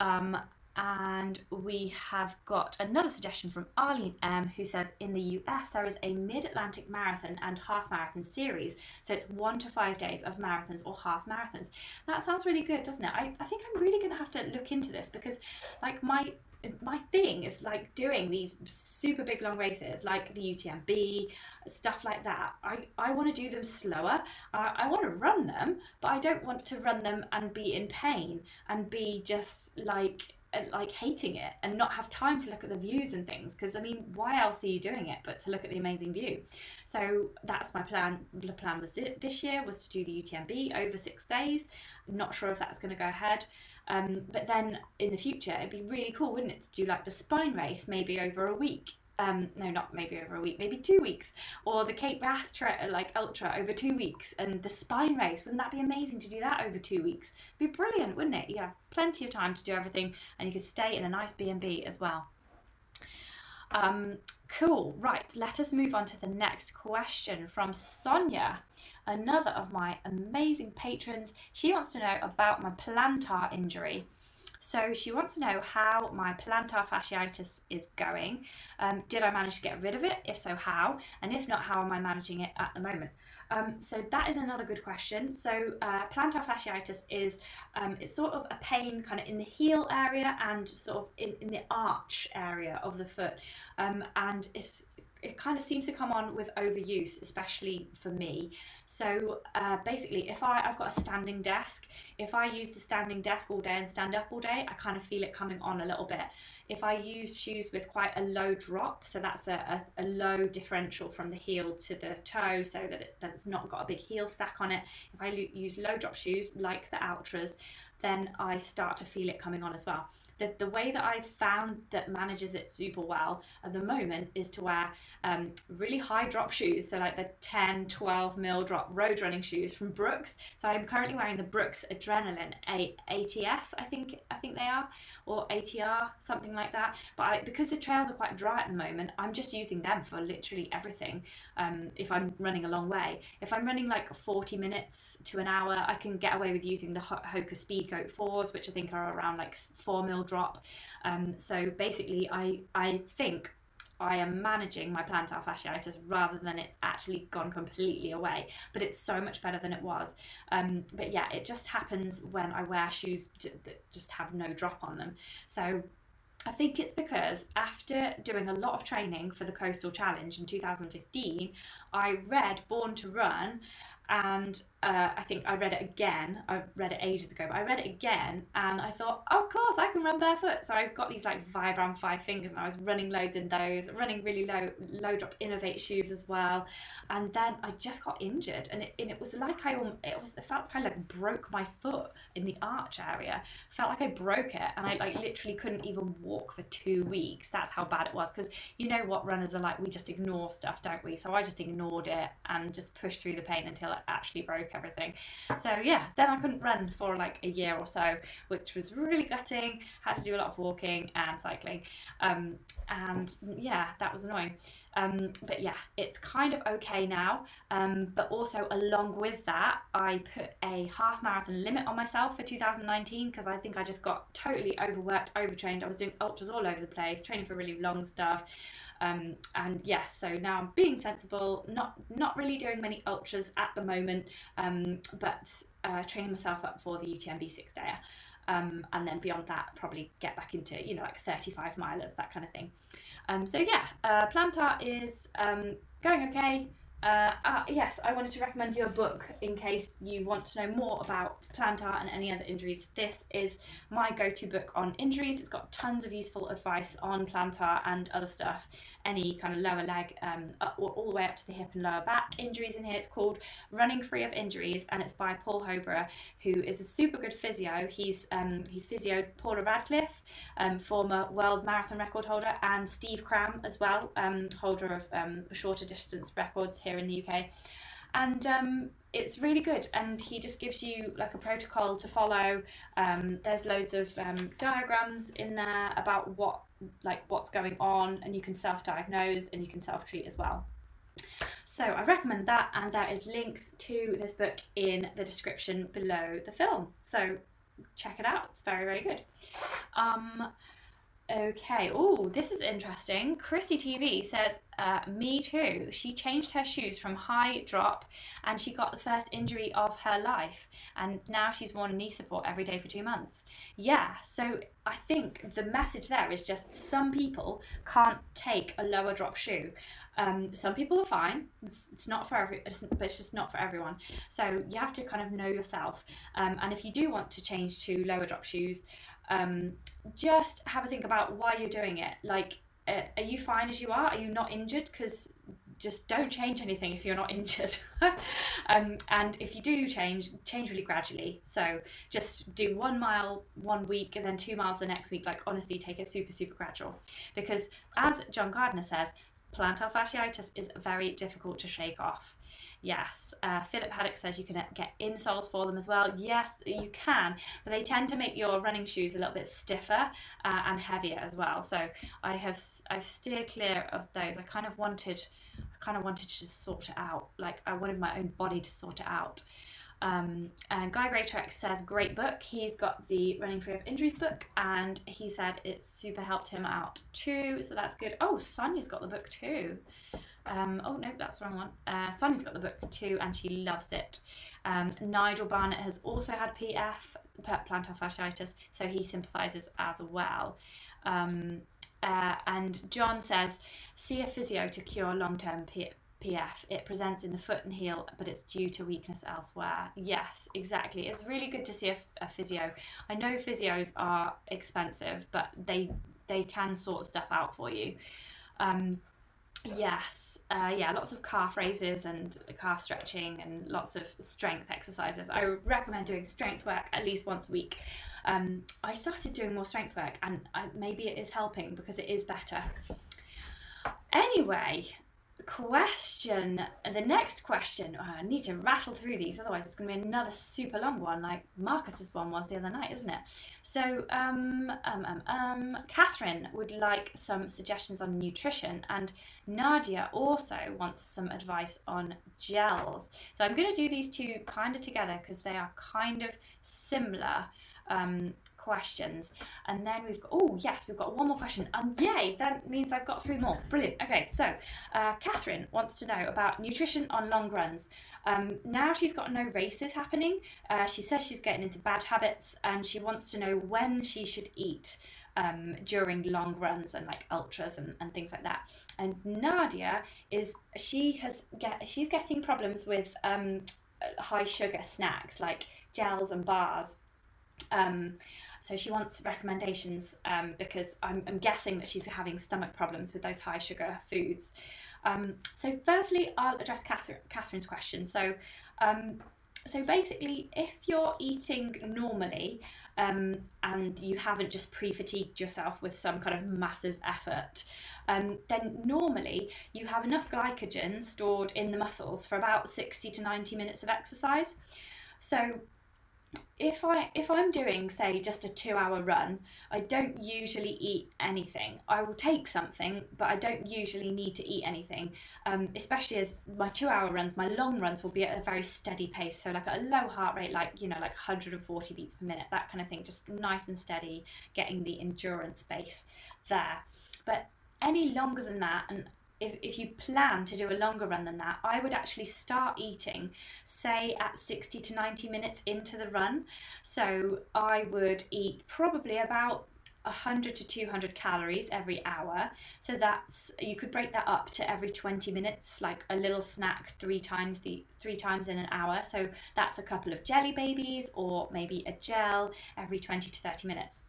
Um, and we have got another suggestion from Arlene M, who says in the US there is a mid Atlantic marathon and half marathon series. So it's one to five days of marathons or half marathons. That sounds really good, doesn't it? I, I think I'm really going to have to look into this because, like, my my thing is like doing these super big long races like the UTMB, stuff like that. I, I want to do them slower. I, I want to run them, but I don't want to run them and be in pain and be just like like hating it and not have time to look at the views and things because i mean why else are you doing it but to look at the amazing view? So that's my plan the plan was this year was to do the utmb over six days. Not sure if that's going to go ahead um, but then in the future it'd be really cool wouldn't it to do like the spine race maybe over a week um, no, not maybe over a week, maybe two weeks, or the Cape Wrath tra- like ultra over two weeks, and the spine race. Wouldn't that be amazing to do that over two weeks? It'd be brilliant, wouldn't it? You have plenty of time to do everything, and you could stay in a nice B and B as well. Um, cool. Right, let us move on to the next question from Sonia, another of my amazing patrons. She wants to know about my plantar injury. So she wants to know how my plantar fasciitis is going. Um, did I manage to get rid of it? If so, how? And if not, how am I managing it at the moment? Um, so that is another good question. So uh, plantar fasciitis is um, it's sort of a pain kind of in the heel area and sort of in, in the arch area of the foot, um, and it's it kind of seems to come on with overuse, especially for me. So uh, basically, if I, I've got a standing desk, if I use the standing desk all day and stand up all day, I kind of feel it coming on a little bit. If I use shoes with quite a low drop, so that's a, a, a low differential from the heel to the toe, so that, it, that it's not got a big heel stack on it, if I use low drop shoes like the Altras, then I start to feel it coming on as well the, the way that I've found that manages it super well at the moment is to wear um, really high drop shoes. So like the 10, 12 mil drop road running shoes from Brooks. So I'm currently wearing the Brooks Adrenaline A- ATS, I think I think they are, or ATR, something like that. But I, because the trails are quite dry at the moment, I'm just using them for literally everything. Um, if I'm running a long way, if I'm running like 40 minutes to an hour, I can get away with using the Hoka Speed Speedgoat fours, which I think are around like four mil drop. Um, so basically, I I think I am managing my plantar fasciitis rather than it's actually gone completely away. But it's so much better than it was. Um, but yeah, it just happens when I wear shoes that just have no drop on them. So I think it's because after doing a lot of training for the Coastal Challenge in 2015, I read Born to Run and uh, I think I read it again. I read it ages ago, but I read it again, and I thought, oh, of course, I can run barefoot. So I got these like Vibram five fingers, and I was running loads in those, running really low, low drop Inov-8 shoes as well. And then I just got injured, and it, and it was like I, it was, it felt kind of like broke my foot in the arch area. Felt like I broke it, and I like literally couldn't even walk for two weeks. That's how bad it was. Because you know what runners are like, we just ignore stuff, don't we? So I just ignored it and just pushed through the pain until it actually broke everything. So yeah, then I couldn't run for like a year or so, which was really gutting. Had to do a lot of walking and cycling, um, and yeah, that was annoying. Um, but yeah, it's kind of okay now. Um, but also, along with that, I put a half marathon limit on myself for 2019 because I think I just got totally overworked, overtrained. I was doing ultras all over the place, training for really long stuff. Um, and yeah, so now I'm being sensible, not not really doing many ultras at the moment, um, but uh, training myself up for the UTMB six day. Um, and then beyond that, probably get back into you know like 35 milers, that kind of thing. Um, so yeah, uh, Plantar is um, going okay. Uh, uh, yes, I wanted to recommend you a book in case you want to know more about plantar and any other injuries. This is my go to book on injuries. It's got tons of useful advice on plantar and other stuff, any kind of lower leg, um, up, all the way up to the hip and lower back injuries in here. It's called Running Free of Injuries and it's by Paul Hobrough, who is a super good physio. He's, um, he's physio Paula Radcliffe, um, former world marathon record holder, and Steve Cram as well, um, holder of um, shorter distance records here here in the UK. And um, it's really good, and he just gives you like a protocol to follow. Um, there's loads of um, diagrams in there about what like what's going on, and you can self-diagnose and you can self-treat as well. So I recommend that, and there is links to this book in the description below the film. So check it out; it's very very good. Um, Okay. Oh, this is interesting. Chrissy TV says, uh, "Me too." She changed her shoes from high drop, and she got the first injury of her life. And now she's worn knee support every day for two months. Yeah. So I think the message there is just some people can't take a lower drop shoe. Um, some people are fine. It's, it's not for every, but it's just not for everyone. So you have to kind of know yourself. Um, and if you do want to change to lower drop shoes um, just have a think about why you're doing it. Like, uh, are you fine as you are? Are you not injured? Because just don't change anything if you're not injured. um, and if you do change, change really gradually. So just do one mile one week and then two miles the next week. Like, honestly, take it super, super gradual. Because as John Gardner says, plantar fasciitis is very difficult to shake off. Yes. Uh, Philip Haddock says you can get insoles for them as well. Yes, you can, but they tend to make your running shoes a little bit stiffer uh, and heavier as well. So I have I've steered clear of those. I kind of wanted I kind of wanted to just sort it out. Like I wanted my own body to sort it out. Um, and Guy Greatrex says, great book. He's got the Running Free of Injuries book, and he said it super helped him out too. So that's good. Oh, Sonia's got the book too. Um, oh no, that's the wrong one. Uh, Sonia's got the book too, and she loves it. Um, Nigel Barnett has also had PF, plantar fasciitis, so he sympathises as well. Um, uh, and John says, see a physio to cure long-term P- It presents in the foot and heel, but it's due to weakness elsewhere. Yes, exactly. It's really good to see a, a physio. I know physios are expensive, but they they can sort stuff out for you. Um, yes uh, yeah, lots of calf raises and calf stretching and lots of strength exercises. I recommend doing strength work at least once a week. Um, I started doing more strength work and I, maybe it is helping because it is better. Anyway, question the next question. Oh, i need to rattle through these otherwise it's going to be another super long one like marcus's one was the other night isn't it? So um, um, um, um, catherine would like some suggestions on nutrition and nadia also wants some advice on gels. So i'm going to do these two kind of together because they are kind of similar. Um, questions. And then we've got, oh, yes, we've got one more question. And yay, that means I've got three more. Brilliant. Okay, so uh, Catherine wants to know about nutrition on long runs. Um, now she's got no races happening. Uh, she says she's getting into bad habits and she wants to know when she should eat. Um, during long runs and like ultras and, and things like that. And Nadia is she has get she's getting problems with um, uh, high sugar snacks like gels and bars. Um, so she wants recommendations um, because I'm, I'm, guessing that she's having stomach problems with those high sugar foods. Um, so firstly, I'll address Catherine, Catherine's question. So um, so basically, if you're eating normally um, and you haven't just pre fatigued yourself with some kind of massive effort, um, then normally you have enough glycogen stored in the muscles for about 60 to 90 minutes of exercise. So if I if I'm doing say just a two hour run, I don't usually eat anything. I will take something, but I don't usually need to eat anything. Um, especially as my two hour runs, my long runs will be at a very steady pace. So like a low heart rate, like you know, like 140 beats per minute, that kind of thing, just nice and steady, getting the endurance base there. But any longer than that, and if, if you plan to do a longer run than that, I would actually start eating, say, at 60 to 90 minutes into the run. So I would eat probably about 100 to 200 calories every hour. So that's you could break that up to every 20 minutes, like a little snack three times the three times in an hour. So that's a couple of jelly babies or maybe a gel every 20 to 30 minutes.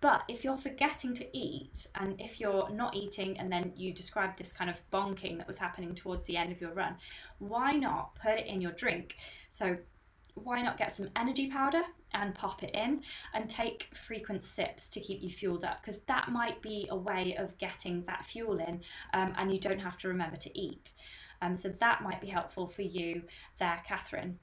But if you're forgetting to eat, and if you're not eating, and then you describe this kind of bonking that was happening towards the end of your run, why not put it in your drink? So, why not get some energy powder and pop it in and take frequent sips to keep you fueled up? Because that might be a way of getting that fuel in, um, and you don't have to remember to eat. Um, so, that might be helpful for you there, Catherine.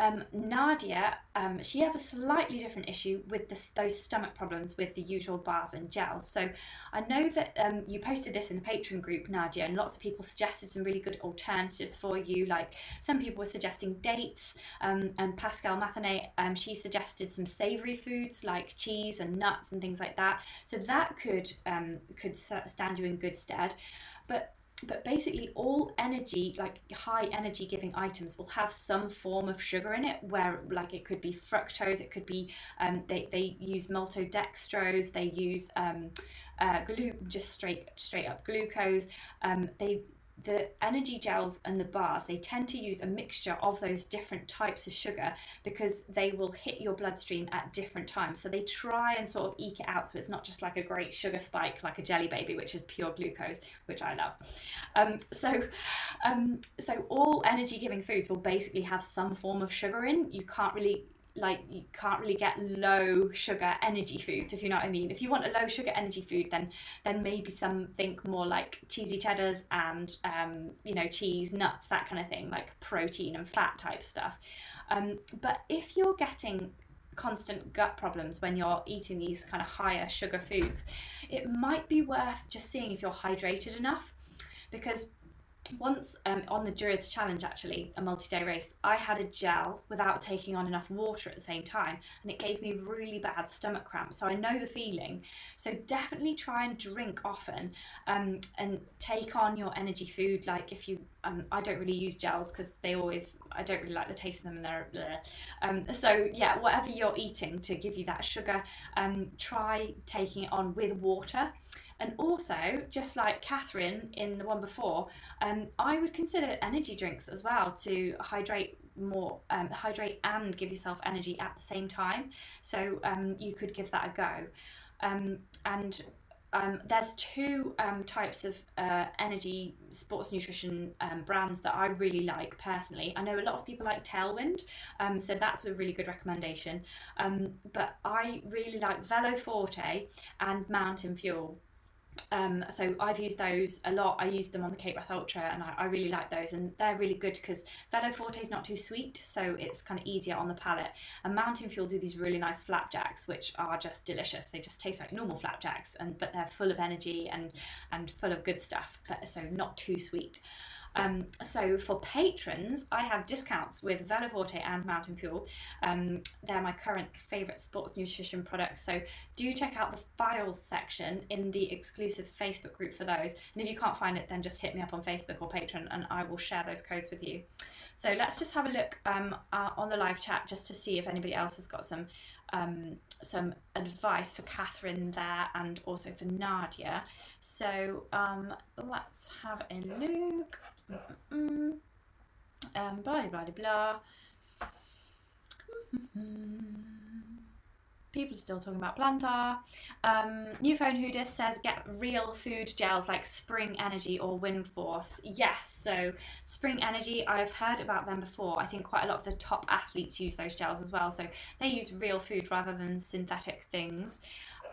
Um, Nadia, um, she has a slightly different issue with this, those stomach problems with the usual bars and gels. So I know that um, you posted this in the Patreon group, Nadia, and lots of people suggested some really good alternatives for you. Like some people were suggesting dates, um, and Pascal Mathene, um, she suggested some savoury foods like cheese and nuts and things like that. So that could um, could stand you in good stead. But but basically all energy like high energy giving items will have some form of sugar in it where like it could be fructose it could be um, they, they use maltodextrose they use um, uh, glu- just straight straight up glucose. Um, they the energy gels and the bars they tend to use a mixture of those different types of sugar because they will hit your bloodstream at different times. So they try and sort of eke it out so it's not just like a great sugar spike like a jelly baby which is pure glucose which i love. Um, so um, so all energy giving foods will basically have some form of sugar in. You can't really like you can't really get low sugar energy foods if you know what I mean. If you want a low sugar energy food, then then maybe something more like cheesy cheddars and um, you know cheese, nuts, that kind of thing, like protein and fat type stuff. Um, but if you're getting constant gut problems when you're eating these kind of higher sugar foods, it might be worth just seeing if you're hydrated enough because once um, on the Druids Challenge, actually, a multi day race, I had a gel without taking on enough water at the same time, and it gave me really bad stomach cramps. So I know the feeling. So definitely try and drink often um, and take on your energy food. Like if you, um, I don't really use gels because they always, I don't really like the taste of them and they're, um, so yeah, whatever you're eating to give you that sugar, um, try taking it on with water. And also, just like Catherine in the one before, um, I would consider energy drinks as well to hydrate more, um, hydrate and give yourself energy at the same time. So um, you could give that a go. Um, and um, there's two um, types of uh, energy sports nutrition um, brands that I really like personally. I know a lot of people like Tailwind, um, so that's a really good recommendation. Um, but I really like Veloforte and Mountain Fuel. Um, so I've used those a lot. I use them on the Cape Wrath Ultra, and I, I really like those, and they're really good because Veloforte is not too sweet, so it's kind of easier on the palate. And Mountain Fuel do these really nice flapjacks, which are just delicious. They just taste like normal flapjacks, and but they're full of energy and and full of good stuff, but so not too sweet. Um, so for patrons, I have discounts with Veloforte and Mountain Fuel. Um, they're my current favourite sports nutrition products. So do check out the files section in the exclusive Facebook group for those. And if you can't find it, then just hit me up on Facebook or Patreon and I will share those codes with you. So let's just have a look um, uh, on the live chat just to see if anybody else has got some um, some advice for Catherine there and also for Nadia. So um, let's have a look. Um, blah blah blah blah. People are still talking about plantar. Um, New Phone Hoodis says get real food gels like Spring Energy or Wind Force. Yes, so Spring Energy, I've heard about them before. I think quite a lot of the top athletes use those gels as well. So they use real food rather than synthetic things.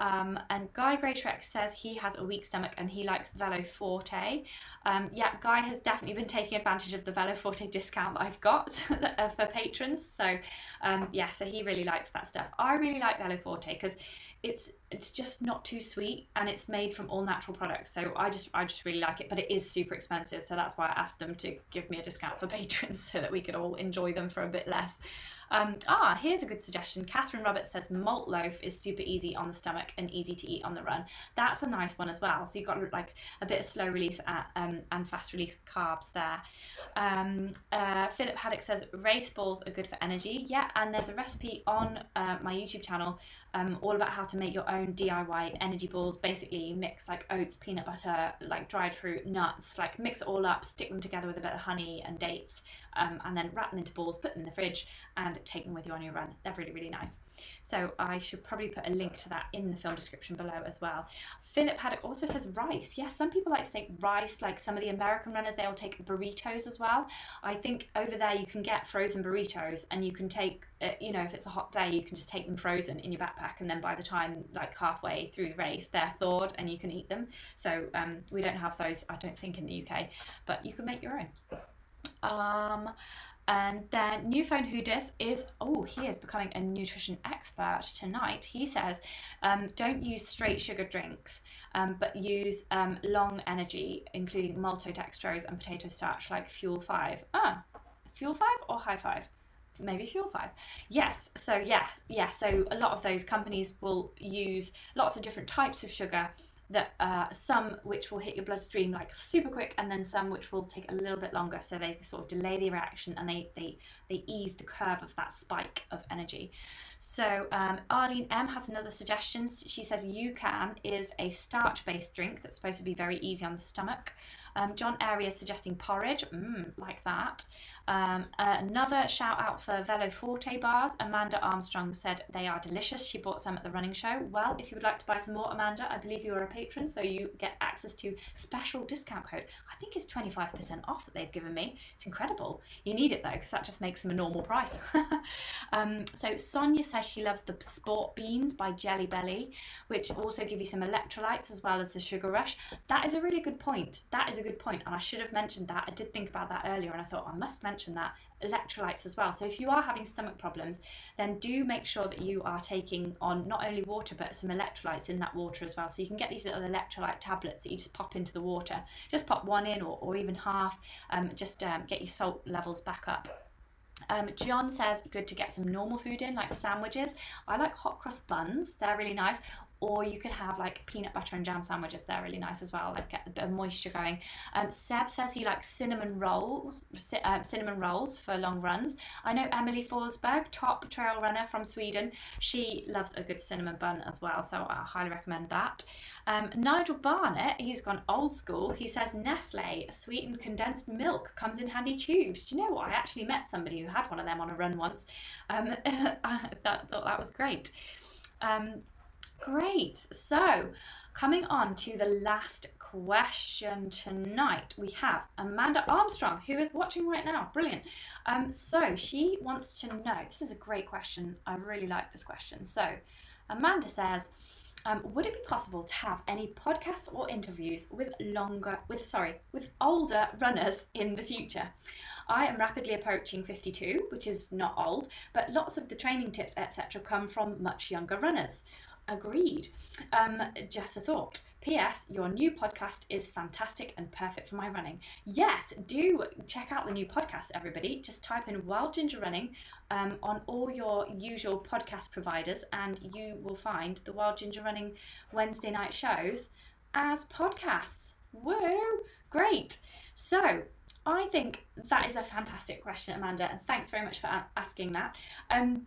Um, and Guy Greatrex says he has a weak stomach and he likes Veloforte. Um, yeah, Guy has definitely been taking advantage of the Veloforte discount that I've got for patrons. So um, yeah, so he really likes that stuff. I really like Veloforte because it's it's just not too sweet and it's made from all natural products. So I just I just really like it, but it is super expensive. So that's why I asked them to give me a discount for patrons so that we could all enjoy them for a bit less. Um, ah, here's a good suggestion. Catherine Roberts says malt loaf is super easy on the stomach and easy to eat on the run. That's a nice one as well. So you've got like a bit of slow release at, um, and fast release carbs there. Um, uh, Philip Haddock says race balls are good for energy. Yeah, and there's a recipe on uh, my YouTube channel um, all about how to make your own DIY energy balls. Basically, you mix like oats, peanut butter, like dried fruit, nuts, like mix it all up, stick them together with a bit of honey and dates, um, and then wrap them into balls, put them in the fridge, and take them with you on your run. They're really, really nice. So I should probably put a link to that in the film description below as well. Philip Haddock also says rice. Yeah, some people like to take rice, like some of the American runners, they'll take burritos as well. I think over there you can get frozen burritos and you can take, uh, you know, if it's a hot day, you can just take them frozen in your backpack and then by the time like halfway through the race, they're thawed and you can eat them. So um, we don't have those, I don't think, in the UK, but you can make your own. Um, and then New Phone Hoodis is, oh, he is becoming a nutrition expert tonight. He says, um, don't use straight sugar drinks, um, but use um, long energy, including maltodextrose and potato starch like Fuel 5. Ah, Fuel 5 or High 5? maybe fuel 5 yes so yeah yeah so a lot of those companies will use lots of different types of sugar that uh, some which will hit your bloodstream like super quick and then some which will take a little bit longer so they sort of delay the reaction and they they they ease the curve of that spike of energy. So um, arlene m has another suggestion. She says UCAN is a starch based drink that's supposed to be very easy on the stomach um, John is suggesting porridge, mm, like that. Um, uh, another shout out for Veloforte bars. Amanda Armstrong said they are delicious. She bought some at the running show. Well, if you would like to buy some more, Amanda, I believe you are a patron, so you get access to special discount code. I think it's 25% off that they've given me. It's incredible. You need it though, because that just makes them a normal price. um, so Sonia says she loves the Sport Beans by Jelly Belly, which also give you some electrolytes as well as the sugar rush. That is a really good point. That is a good point, and I should have mentioned that. I did think about that earlier, and I thought I must mention that electrolytes as well. So if you are having stomach problems, then do make sure that you are taking on not only water but some electrolytes in that water as well. So you can get these little electrolyte tablets that you just pop into the water. Just pop one in or, or even half. Um, just um, get your salt levels back up. Um, John says good to get some normal food in, like sandwiches. I like hot cross buns; they're really nice or you could have like peanut butter and jam sandwiches. They're really nice as well. Like get a bit of moisture going. Um, Seb says he likes cinnamon rolls, uh, cinnamon rolls for long runs. I know Emelie Forsberg, top trail runner from Sweden. She loves a good cinnamon bun as well, so I highly recommend that. Um, Nigel Barnett, he's gone old school. He says Nestle sweetened condensed milk comes in handy tubes. Do you know what? I actually met somebody who had one of them on a run once. Um, I thought that was great. Um, Great. So, coming on to the last question tonight, we have Amanda Armstrong, who is watching right now. Brilliant. Um, so, she wants to know this is a great question. I really like this question. So, Amanda says, um, would it be possible to have any podcasts or interviews with longer, with sorry, with older runners in the future? I am rapidly approaching 52, which is not old, but lots of the training tips, etc., come from much younger runners. Agreed. Um, just a thought. P.S. Your new podcast is fantastic and perfect for my running. Yes, do check out the new podcast, everybody. Just type in Wild Ginger Running um, on all your usual podcast providers, and you will find the Wild Ginger Running Wednesday night shows as podcasts. Woo! Great. So, I think that is a fantastic question, Amanda, and thanks very much for a- asking that. Um,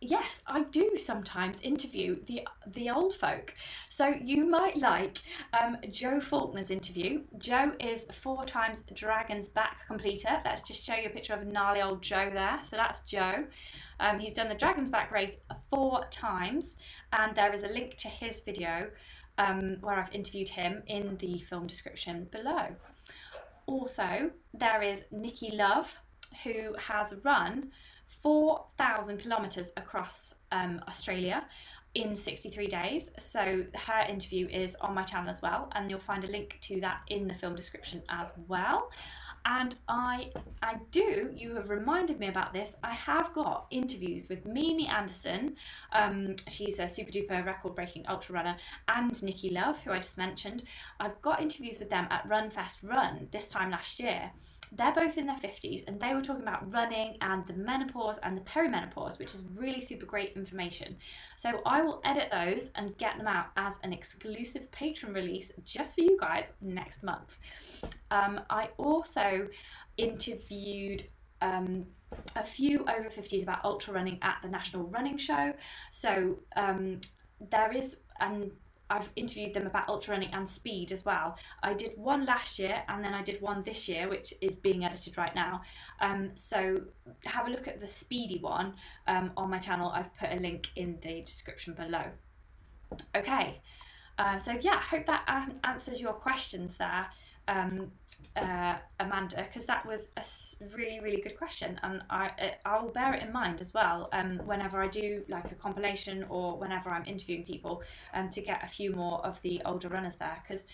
yes, I do sometimes interview the the old folk. So you might like um, Joe Faulkner's interview. Joe is four times Dragon's Back completer. Let's just show you a picture of gnarly old Joe there. So that's Joe. Um, he's done the Dragon's Back race four times, and there is a link to his video um, where I've interviewed him in the film description below. Also, there is Nikki Love, who has run 4,000 kilometres across um, Australia in 63 days. So her interview is on my channel as well, and you'll find a link to that in the film description as well. And I, I do. You have reminded me about this. I have got interviews with Mimi Anderson. Um, she's a super duper record breaking ultra runner, and Nikki Love, who I just mentioned. I've got interviews with them at Runfest Run this time last year they're both in their 50s and they were talking about running and the menopause and the perimenopause, which is really super great information. So I will edit those and get them out as an exclusive patron release just for you guys next month. Um, I also interviewed um, a few over 50s about ultra running at the National Running Show. So um, there is, and I've interviewed them about ultra running and speed as well. I did one last year and then I did one this year, which is being edited right now. Um, so have a look at the speedy one um, on my channel. I've put a link in the description below. Okay, uh, so yeah, hope that answers your questions there um, uh, Amanda, because that was a really, really good question, and I I'll bear it in mind as well um, whenever I do like a compilation or whenever I'm interviewing people, um, to get a few more of the older runners there, because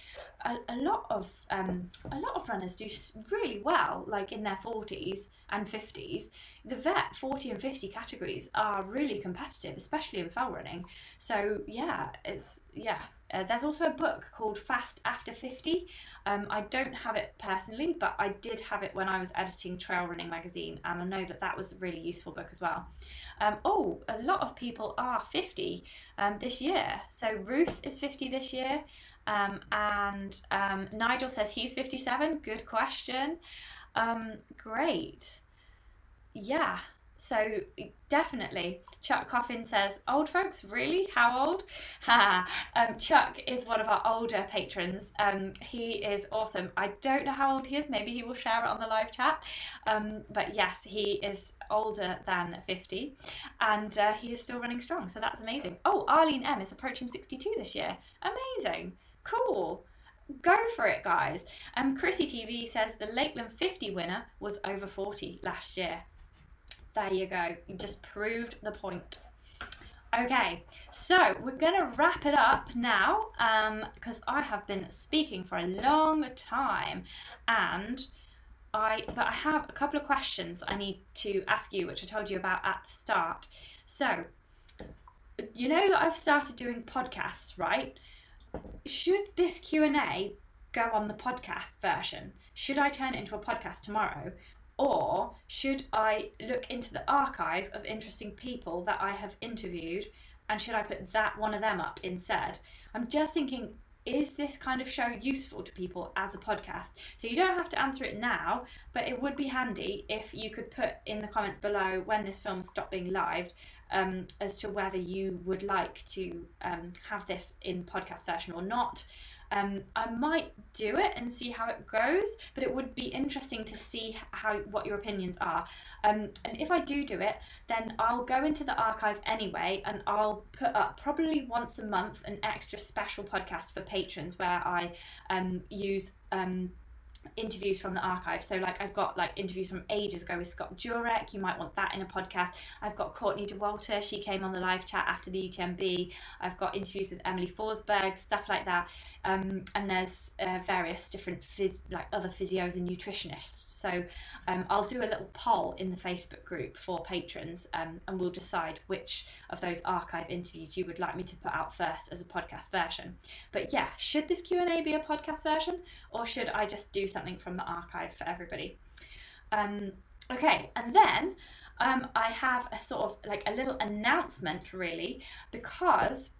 a, a lot of um, a lot of runners do really well, like in their forties and fifties. The vet forty and fifty categories are really competitive, especially in fell running. So yeah, it's yeah uh, there's also a book called Fast After 50. Um, I don't have it personally, but I did have it when I was editing Trail Running magazine, and I know that that was a really useful book as well. Um, oh, a lot of people are 50 um, this year. So Ruth is 50 this year, um, and um, Nigel says he's 57. Good question. Um, great. Yeah, so definitely, Chuck Coffin says, "Old folks, really? How old?" um, Chuck is one of our older patrons. Um, he is awesome. I don't know how old he is. Maybe he will share it on the live chat. Um, but yes, he is older than 50 and uh, he is still running strong so that's amazing oh arlene m is approaching 62 this year amazing cool go for it guys um chrissy tv says the lakeland 50 winner was over 40 last year there you go. You just proved the point. Okay, so we're going to wrap it up now because um, I have been speaking for a long time and I but I have a couple of questions I need to ask you which I told you about at the start. So, you know that I've started doing podcasts, right? Should this Q&A go on the podcast version? Should I turn it into a podcast tomorrow? Or should I look into the archive of interesting people that I have interviewed and should I put that one of them up instead? I'm just thinking, is this kind of show useful to people as a podcast? So you don't have to answer it now, but it would be handy if you could put in the comments below when this film stopped being live um, as to whether you would like to um, have this in podcast version or not. Um, I might do it and see how it goes, but it would be interesting to see how what your opinions are. Um, and if I do do it, then I'll go into the archive anyway, and I'll put up probably once a month an extra special podcast for patrons where I um, use um, interviews from the archive. So like I've got like interviews from ages ago with Scott Jurek. You might want that in a podcast. I've got Courtney Dauwalter. She came on the live chat after the UTMB. I've got interviews with Emelie Forsberg, stuff like that. Um, and there's uh, various different phys- like other physios and nutritionists. So um, I'll do a little poll in the Facebook group for patrons, um, and we'll decide which of those archive interviews you would like me to put out first as a podcast version. But yeah, should this Q and A be a podcast version, or should I just do something from the archive for everybody. Um, okay, and then um, I have a sort of like a little announcement really because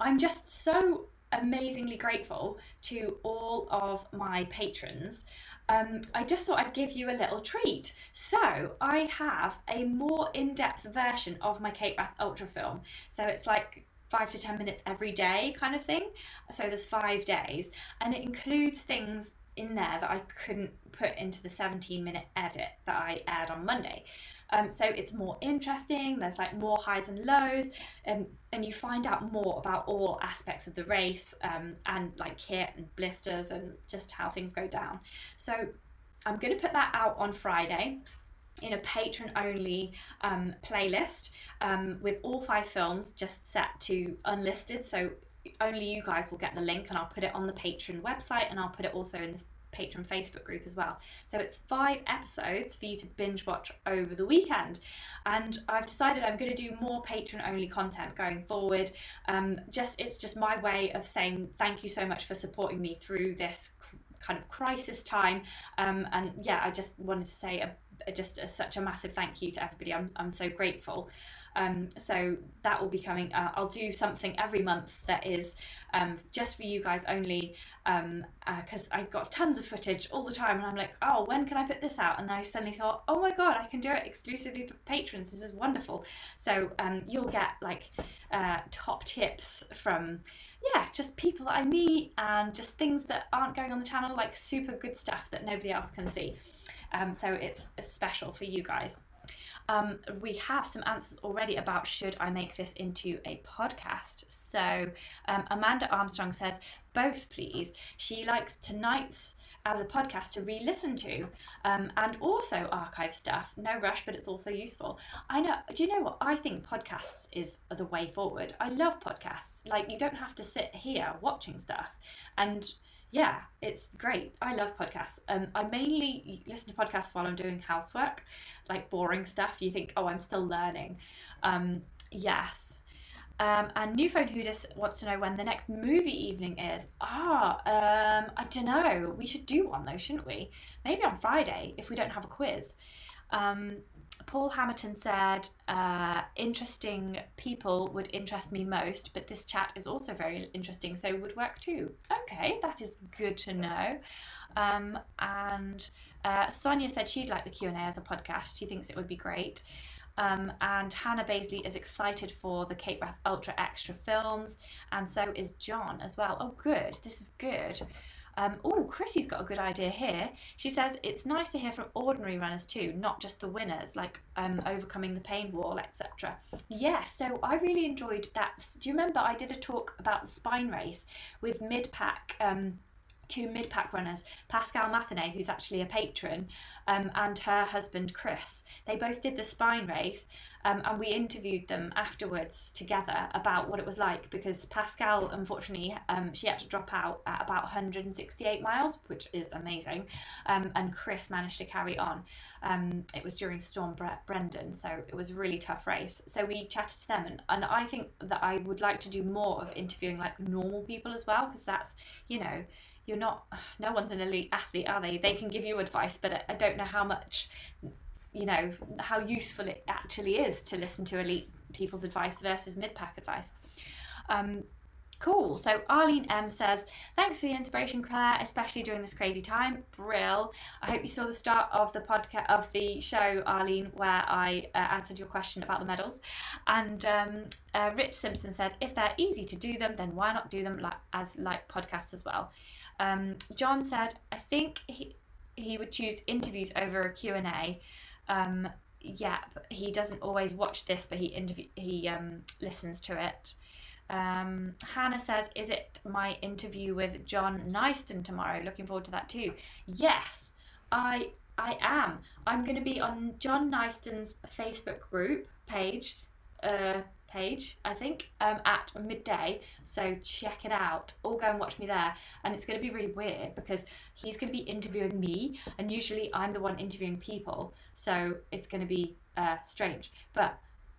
I'm just so amazingly grateful to all of my patrons. Um, I just thought I'd give you a little treat. So, I have a more in depth version of my Cape Wrath Ultra film. So, it's like five to 10 minutes every day kind of thing. So, there's five days, and it includes things in there that I couldn't put into the 17 minute edit that I aired on Monday. Um, so it's more interesting. There's like more highs and lows, and um, and you find out more about all aspects of the race um, and like kit and blisters and just how things go down. So I'm going to put that out on Friday in a patron only um, playlist um, with all five films just set to unlisted. So only you guys will get the link, and I'll put it on the patron website and I'll put it also in patron Facebook group as well. So it's five episodes for you to binge watch over the weekend. And I've decided I'm going to do more patron only content going forward. Um, just it's just my way of saying thank you so much for supporting me through this kind of crisis time. Um, and yeah, I just wanted to say a, a, just a, such a massive thank you to everybody. I'm, I'm so grateful. Um, so that will be coming. Uh, I'll do something every month that is um, just for you guys only because uh, I got tons of footage all the time and I'm like, oh, when can I put this out? And I suddenly thought, oh my god, I can do it exclusively for patrons. This is wonderful. So um, you'll get like uh, top tips from yeah, just people that I meet and just things that aren't going on the channel, like super good stuff that nobody else can see. Um, so it's special for you guys. Um, we have some answers already about should I make this into a podcast. So um, Amanda Armstrong says, both please. She likes tonight's as a podcast to re listen to um, and also archive stuff. No rush, but it's also useful. I know, do you know what? I think podcasts is the way forward. I love podcasts. Like, you don't have to sit here watching stuff. And yeah, it's great. I love podcasts. Um, I mainly listen to podcasts while I'm doing housework, like boring stuff. You think, oh, I'm still learning. Um, yes. Um, and New Phone Hoodus wants to know when the next movie evening is. Ah, um, I don't know. We should do one though, shouldn't we? Maybe on Friday if we don't have a quiz. Um, Paul Hamilton said, uh, interesting people would interest me most, but this chat is also very interesting, so would work too. Okay, that is good to know. Um, and uh, Sonia said she'd like the Q&A as a podcast. She thinks it would be great. Um, and Hannah Baisley is excited for the Cape Wrath Ultra Extra films, and so is John as well. Oh, good. This is good. Um, oh, Chrissy's got a good idea here. She says it's nice to hear from ordinary runners too, not just the winners, like um, overcoming the pain wall, etc. Yeah, so I really enjoyed that. Do you remember I did a talk about the spine race with mid pack? Um, two mid pack runners, Pascal Mathenet, who's actually a patron, um, and her husband Chris. They both did the spine race, um, and we interviewed them afterwards together about what it was like because Pascal, unfortunately, um, she had to drop out at about 168 miles, which is amazing, um, and Chris managed to carry on. Um, it was during Storm Bre- Brendan, so it was a really tough race. So we chatted to them, and, and I think that I would like to do more of interviewing like normal people as well because that's, you know, you're not no one's an elite athlete are they they can give you advice but i don't know how much you know how useful it actually is to listen to elite people's advice versus mid-pack advice um, Cool. So Arlene M says, "Thanks for the inspiration, Claire, especially during this crazy time. Brill. I hope you saw the start of the podcast of the show, Arlene, where I uh, answered your question about the medals." And um, uh, Rich Simpson said, "If they're easy to do them, then why not do them like as like podcasts as well?" Um, John said, "I think he he would choose interviews over a Q and A." Um, yeah, he doesn't always watch this, but he interview he um, listens to it. Um, Hannah says, Is it my interview with John Kynaston tomorrow? Looking forward to that too. Yes, I I am. I'm going to be on John Kynaston's Facebook group page, uh, page, I think, um, at midday. So check it out. All go and watch me there. And it's going to be really weird because he's going to be interviewing me, and usually I'm the one interviewing people. So it's going to be uh, strange. But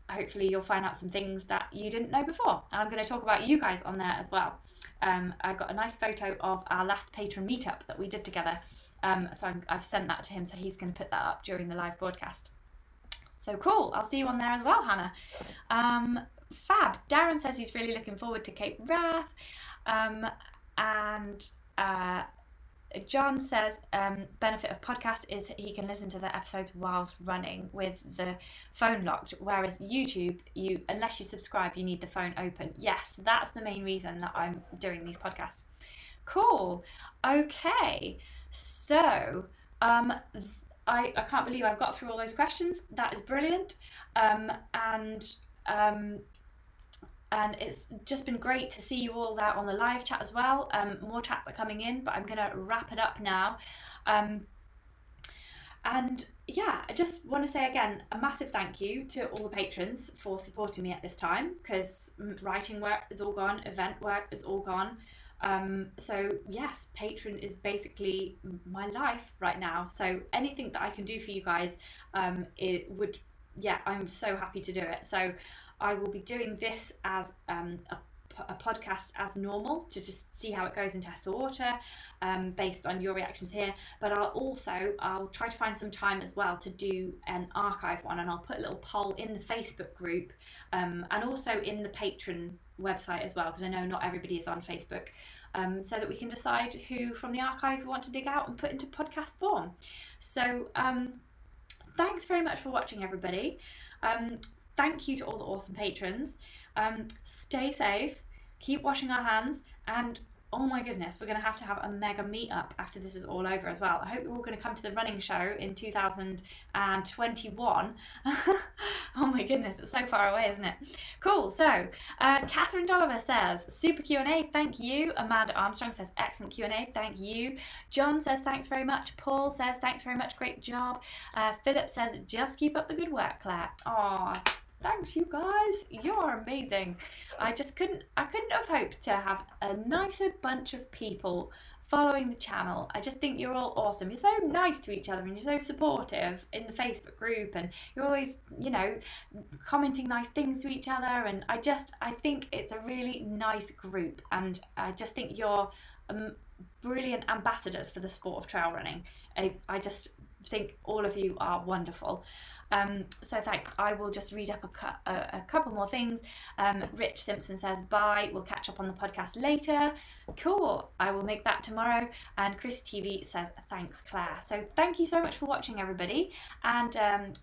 hopefully you'll find out some things that you didn't know before. And I'm going to talk about you guys on there as well. Um, I got a nice photo of our last patron meetup that we did together. Um, so i have sent that to him, so he's going to put that up during the live broadcast. So cool. I'll see you on there as well, Hannah. Um, fab. Darren says he's really looking forward to Cape Wrath. Um, and uh, John says um, benefit of podcast is he can listen to the episodes whilst running with the phone locked, whereas YouTube, you unless you subscribe, you need the phone open. Yes, that's the main reason that I'm doing these podcasts. Cool. Okay, so um, I I can't believe I've got through all those questions. That is brilliant. Um, and um, and it's just been great to see you all there on the live chat as well. Um, more chats are coming in, but I'm going to wrap it up now. Um, and yeah, I just want to say again a massive thank you to all the patrons for supporting me at this time because writing work is all gone, event work is all gone. Um, so yes, Patreon is basically my life right now. So anything that I can do for you guys, um, it would yeah, I'm so happy to do it. So I will be doing this as um, a a podcast as normal to just see how it goes and test the water um, based on your reactions here. But i'll also i'll try to find some time as well to do an archive one and i'll put a little poll in the facebook group um, and also in the patron website as well because i know not everybody is on facebook um, so that we can decide who from the archive we want to dig out and put into podcast form. So um, thanks very much for watching everybody. Um, thank you to all the awesome patrons. Um, stay safe, keep washing our hands, and oh my goodness, we're going to have to have a mega meetup after this is all over as well. I hope you're all going to come to the running show in 2021. oh my goodness, it's so far away, isn't it? Cool. So, uh, Catherine Dolliver says, super Q&A, thank you. Amanda Armstrong says, excellent Q&A, thank you. John says, thanks very much. Paul says, thanks very much, great job. Uh, Philip says, just keep up the good work, Claire. Aw, thanks you guys. You're amazing. I just couldn't i couldn't have hoped to have a nicer bunch of people following the channel. I just think you're all awesome. You're so nice to each other and you're so supportive in the facebook group and you're always you know commenting nice things to each other. And i just i think it's a really nice group. And i just think you're um, brilliant ambassadors for the sport of trail running. I, I just think all of you are wonderful. Um, so thanks. I will just read up a, cu- a, a couple more things. Um, Rich Simpson says bye. We'll catch up on the podcast later. Cool. I will make that tomorrow. And Chris TV says thanks, Claire. So thank you so much for watching, everybody. And um,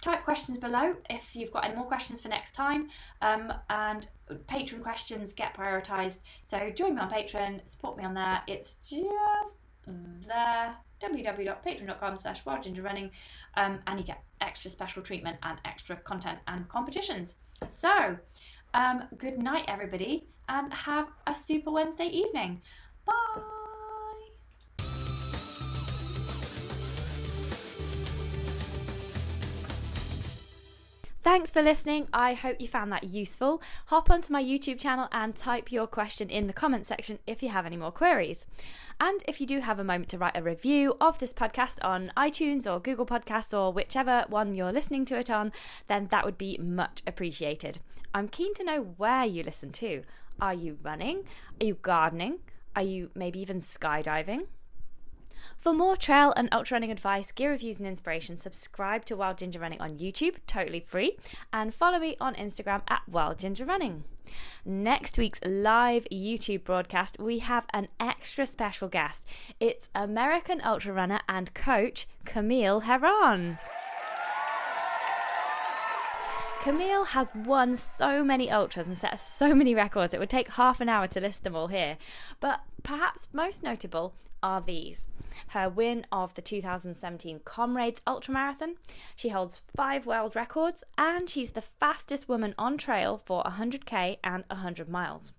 type questions below if you've got any more questions for next time. Um, and patron questions get prioritized. So join me on Patreon, support me on there. It's just there www.patreon.com slash wildgingerrunning um, and you get extra special treatment and extra content and competitions. So, um, good night, everybody, and have a super Wednesday evening. Bye. Thanks for listening. I hope you found that useful. Hop onto my YouTube channel and type your question in the comment section if you have any more queries. And if you do have a moment to write a review of this podcast on iTunes or Google Podcasts or whichever one you're listening to it on, then that would be much appreciated. I'm keen to know where you listen to. Are you running? Are you gardening? Are you maybe even skydiving? For more trail and ultra running advice, gear reviews, and inspiration, subscribe to Wild Ginger Running on YouTube, totally free, and follow me on Instagram at Wild Ginger Running. Next week's live YouTube broadcast, we have an extra special guest. It's American ultra runner and coach Camille Herron. Camille has won so many ultras and set so many records, it would take half an hour to list them all here. But perhaps most notable are these her win of the 2017 Comrades Ultramarathon. She holds five world records and she's the fastest woman on trail for 100k and 100 miles.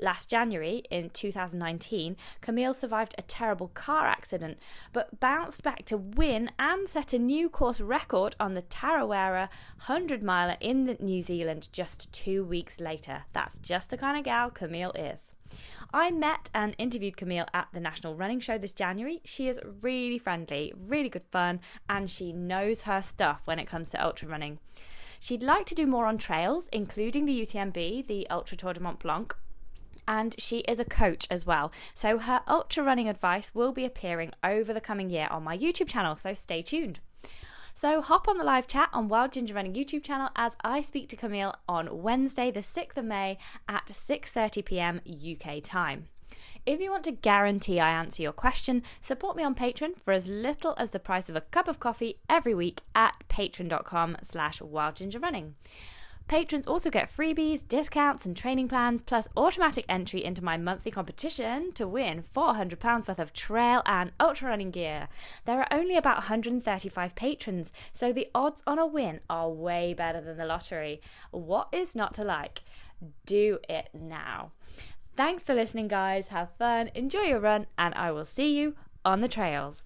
Last January, in 2019, Camille survived a terrible car accident, but bounced back to win and set a new course record on the Tarawera 100 miler in New Zealand just two weeks later. That's just the kind of gal Camille is. I met and interviewed Camille at the National Running Show this January. She is really friendly, really good fun, and she knows her stuff when it comes to ultra running. She'd like to do more on trails, including the UTMB, the Ultra Tour de Mont Blanc, and she is a coach as well. So her ultra running advice will be appearing over the coming year on my YouTube channel, so stay tuned. So hop on the live chat on Wild Ginger Running YouTube channel as I speak to Camille on Wednesday, the 6th of May at 6:30 p.m. UK time. If you want to guarantee I answer your question, support me on Patreon for as little as the price of a cup of coffee every week at patreon.com slash wildgingerrunning. Patrons also get freebies, discounts, and training plans, plus automatic entry into my monthly competition to win £400 worth of trail and ultra running gear. There are only about 135 patrons, so the odds on a win are way better than the lottery. What is not to like? Do it now. Thanks for listening, guys. Have fun, enjoy your run, and I will see you on the trails.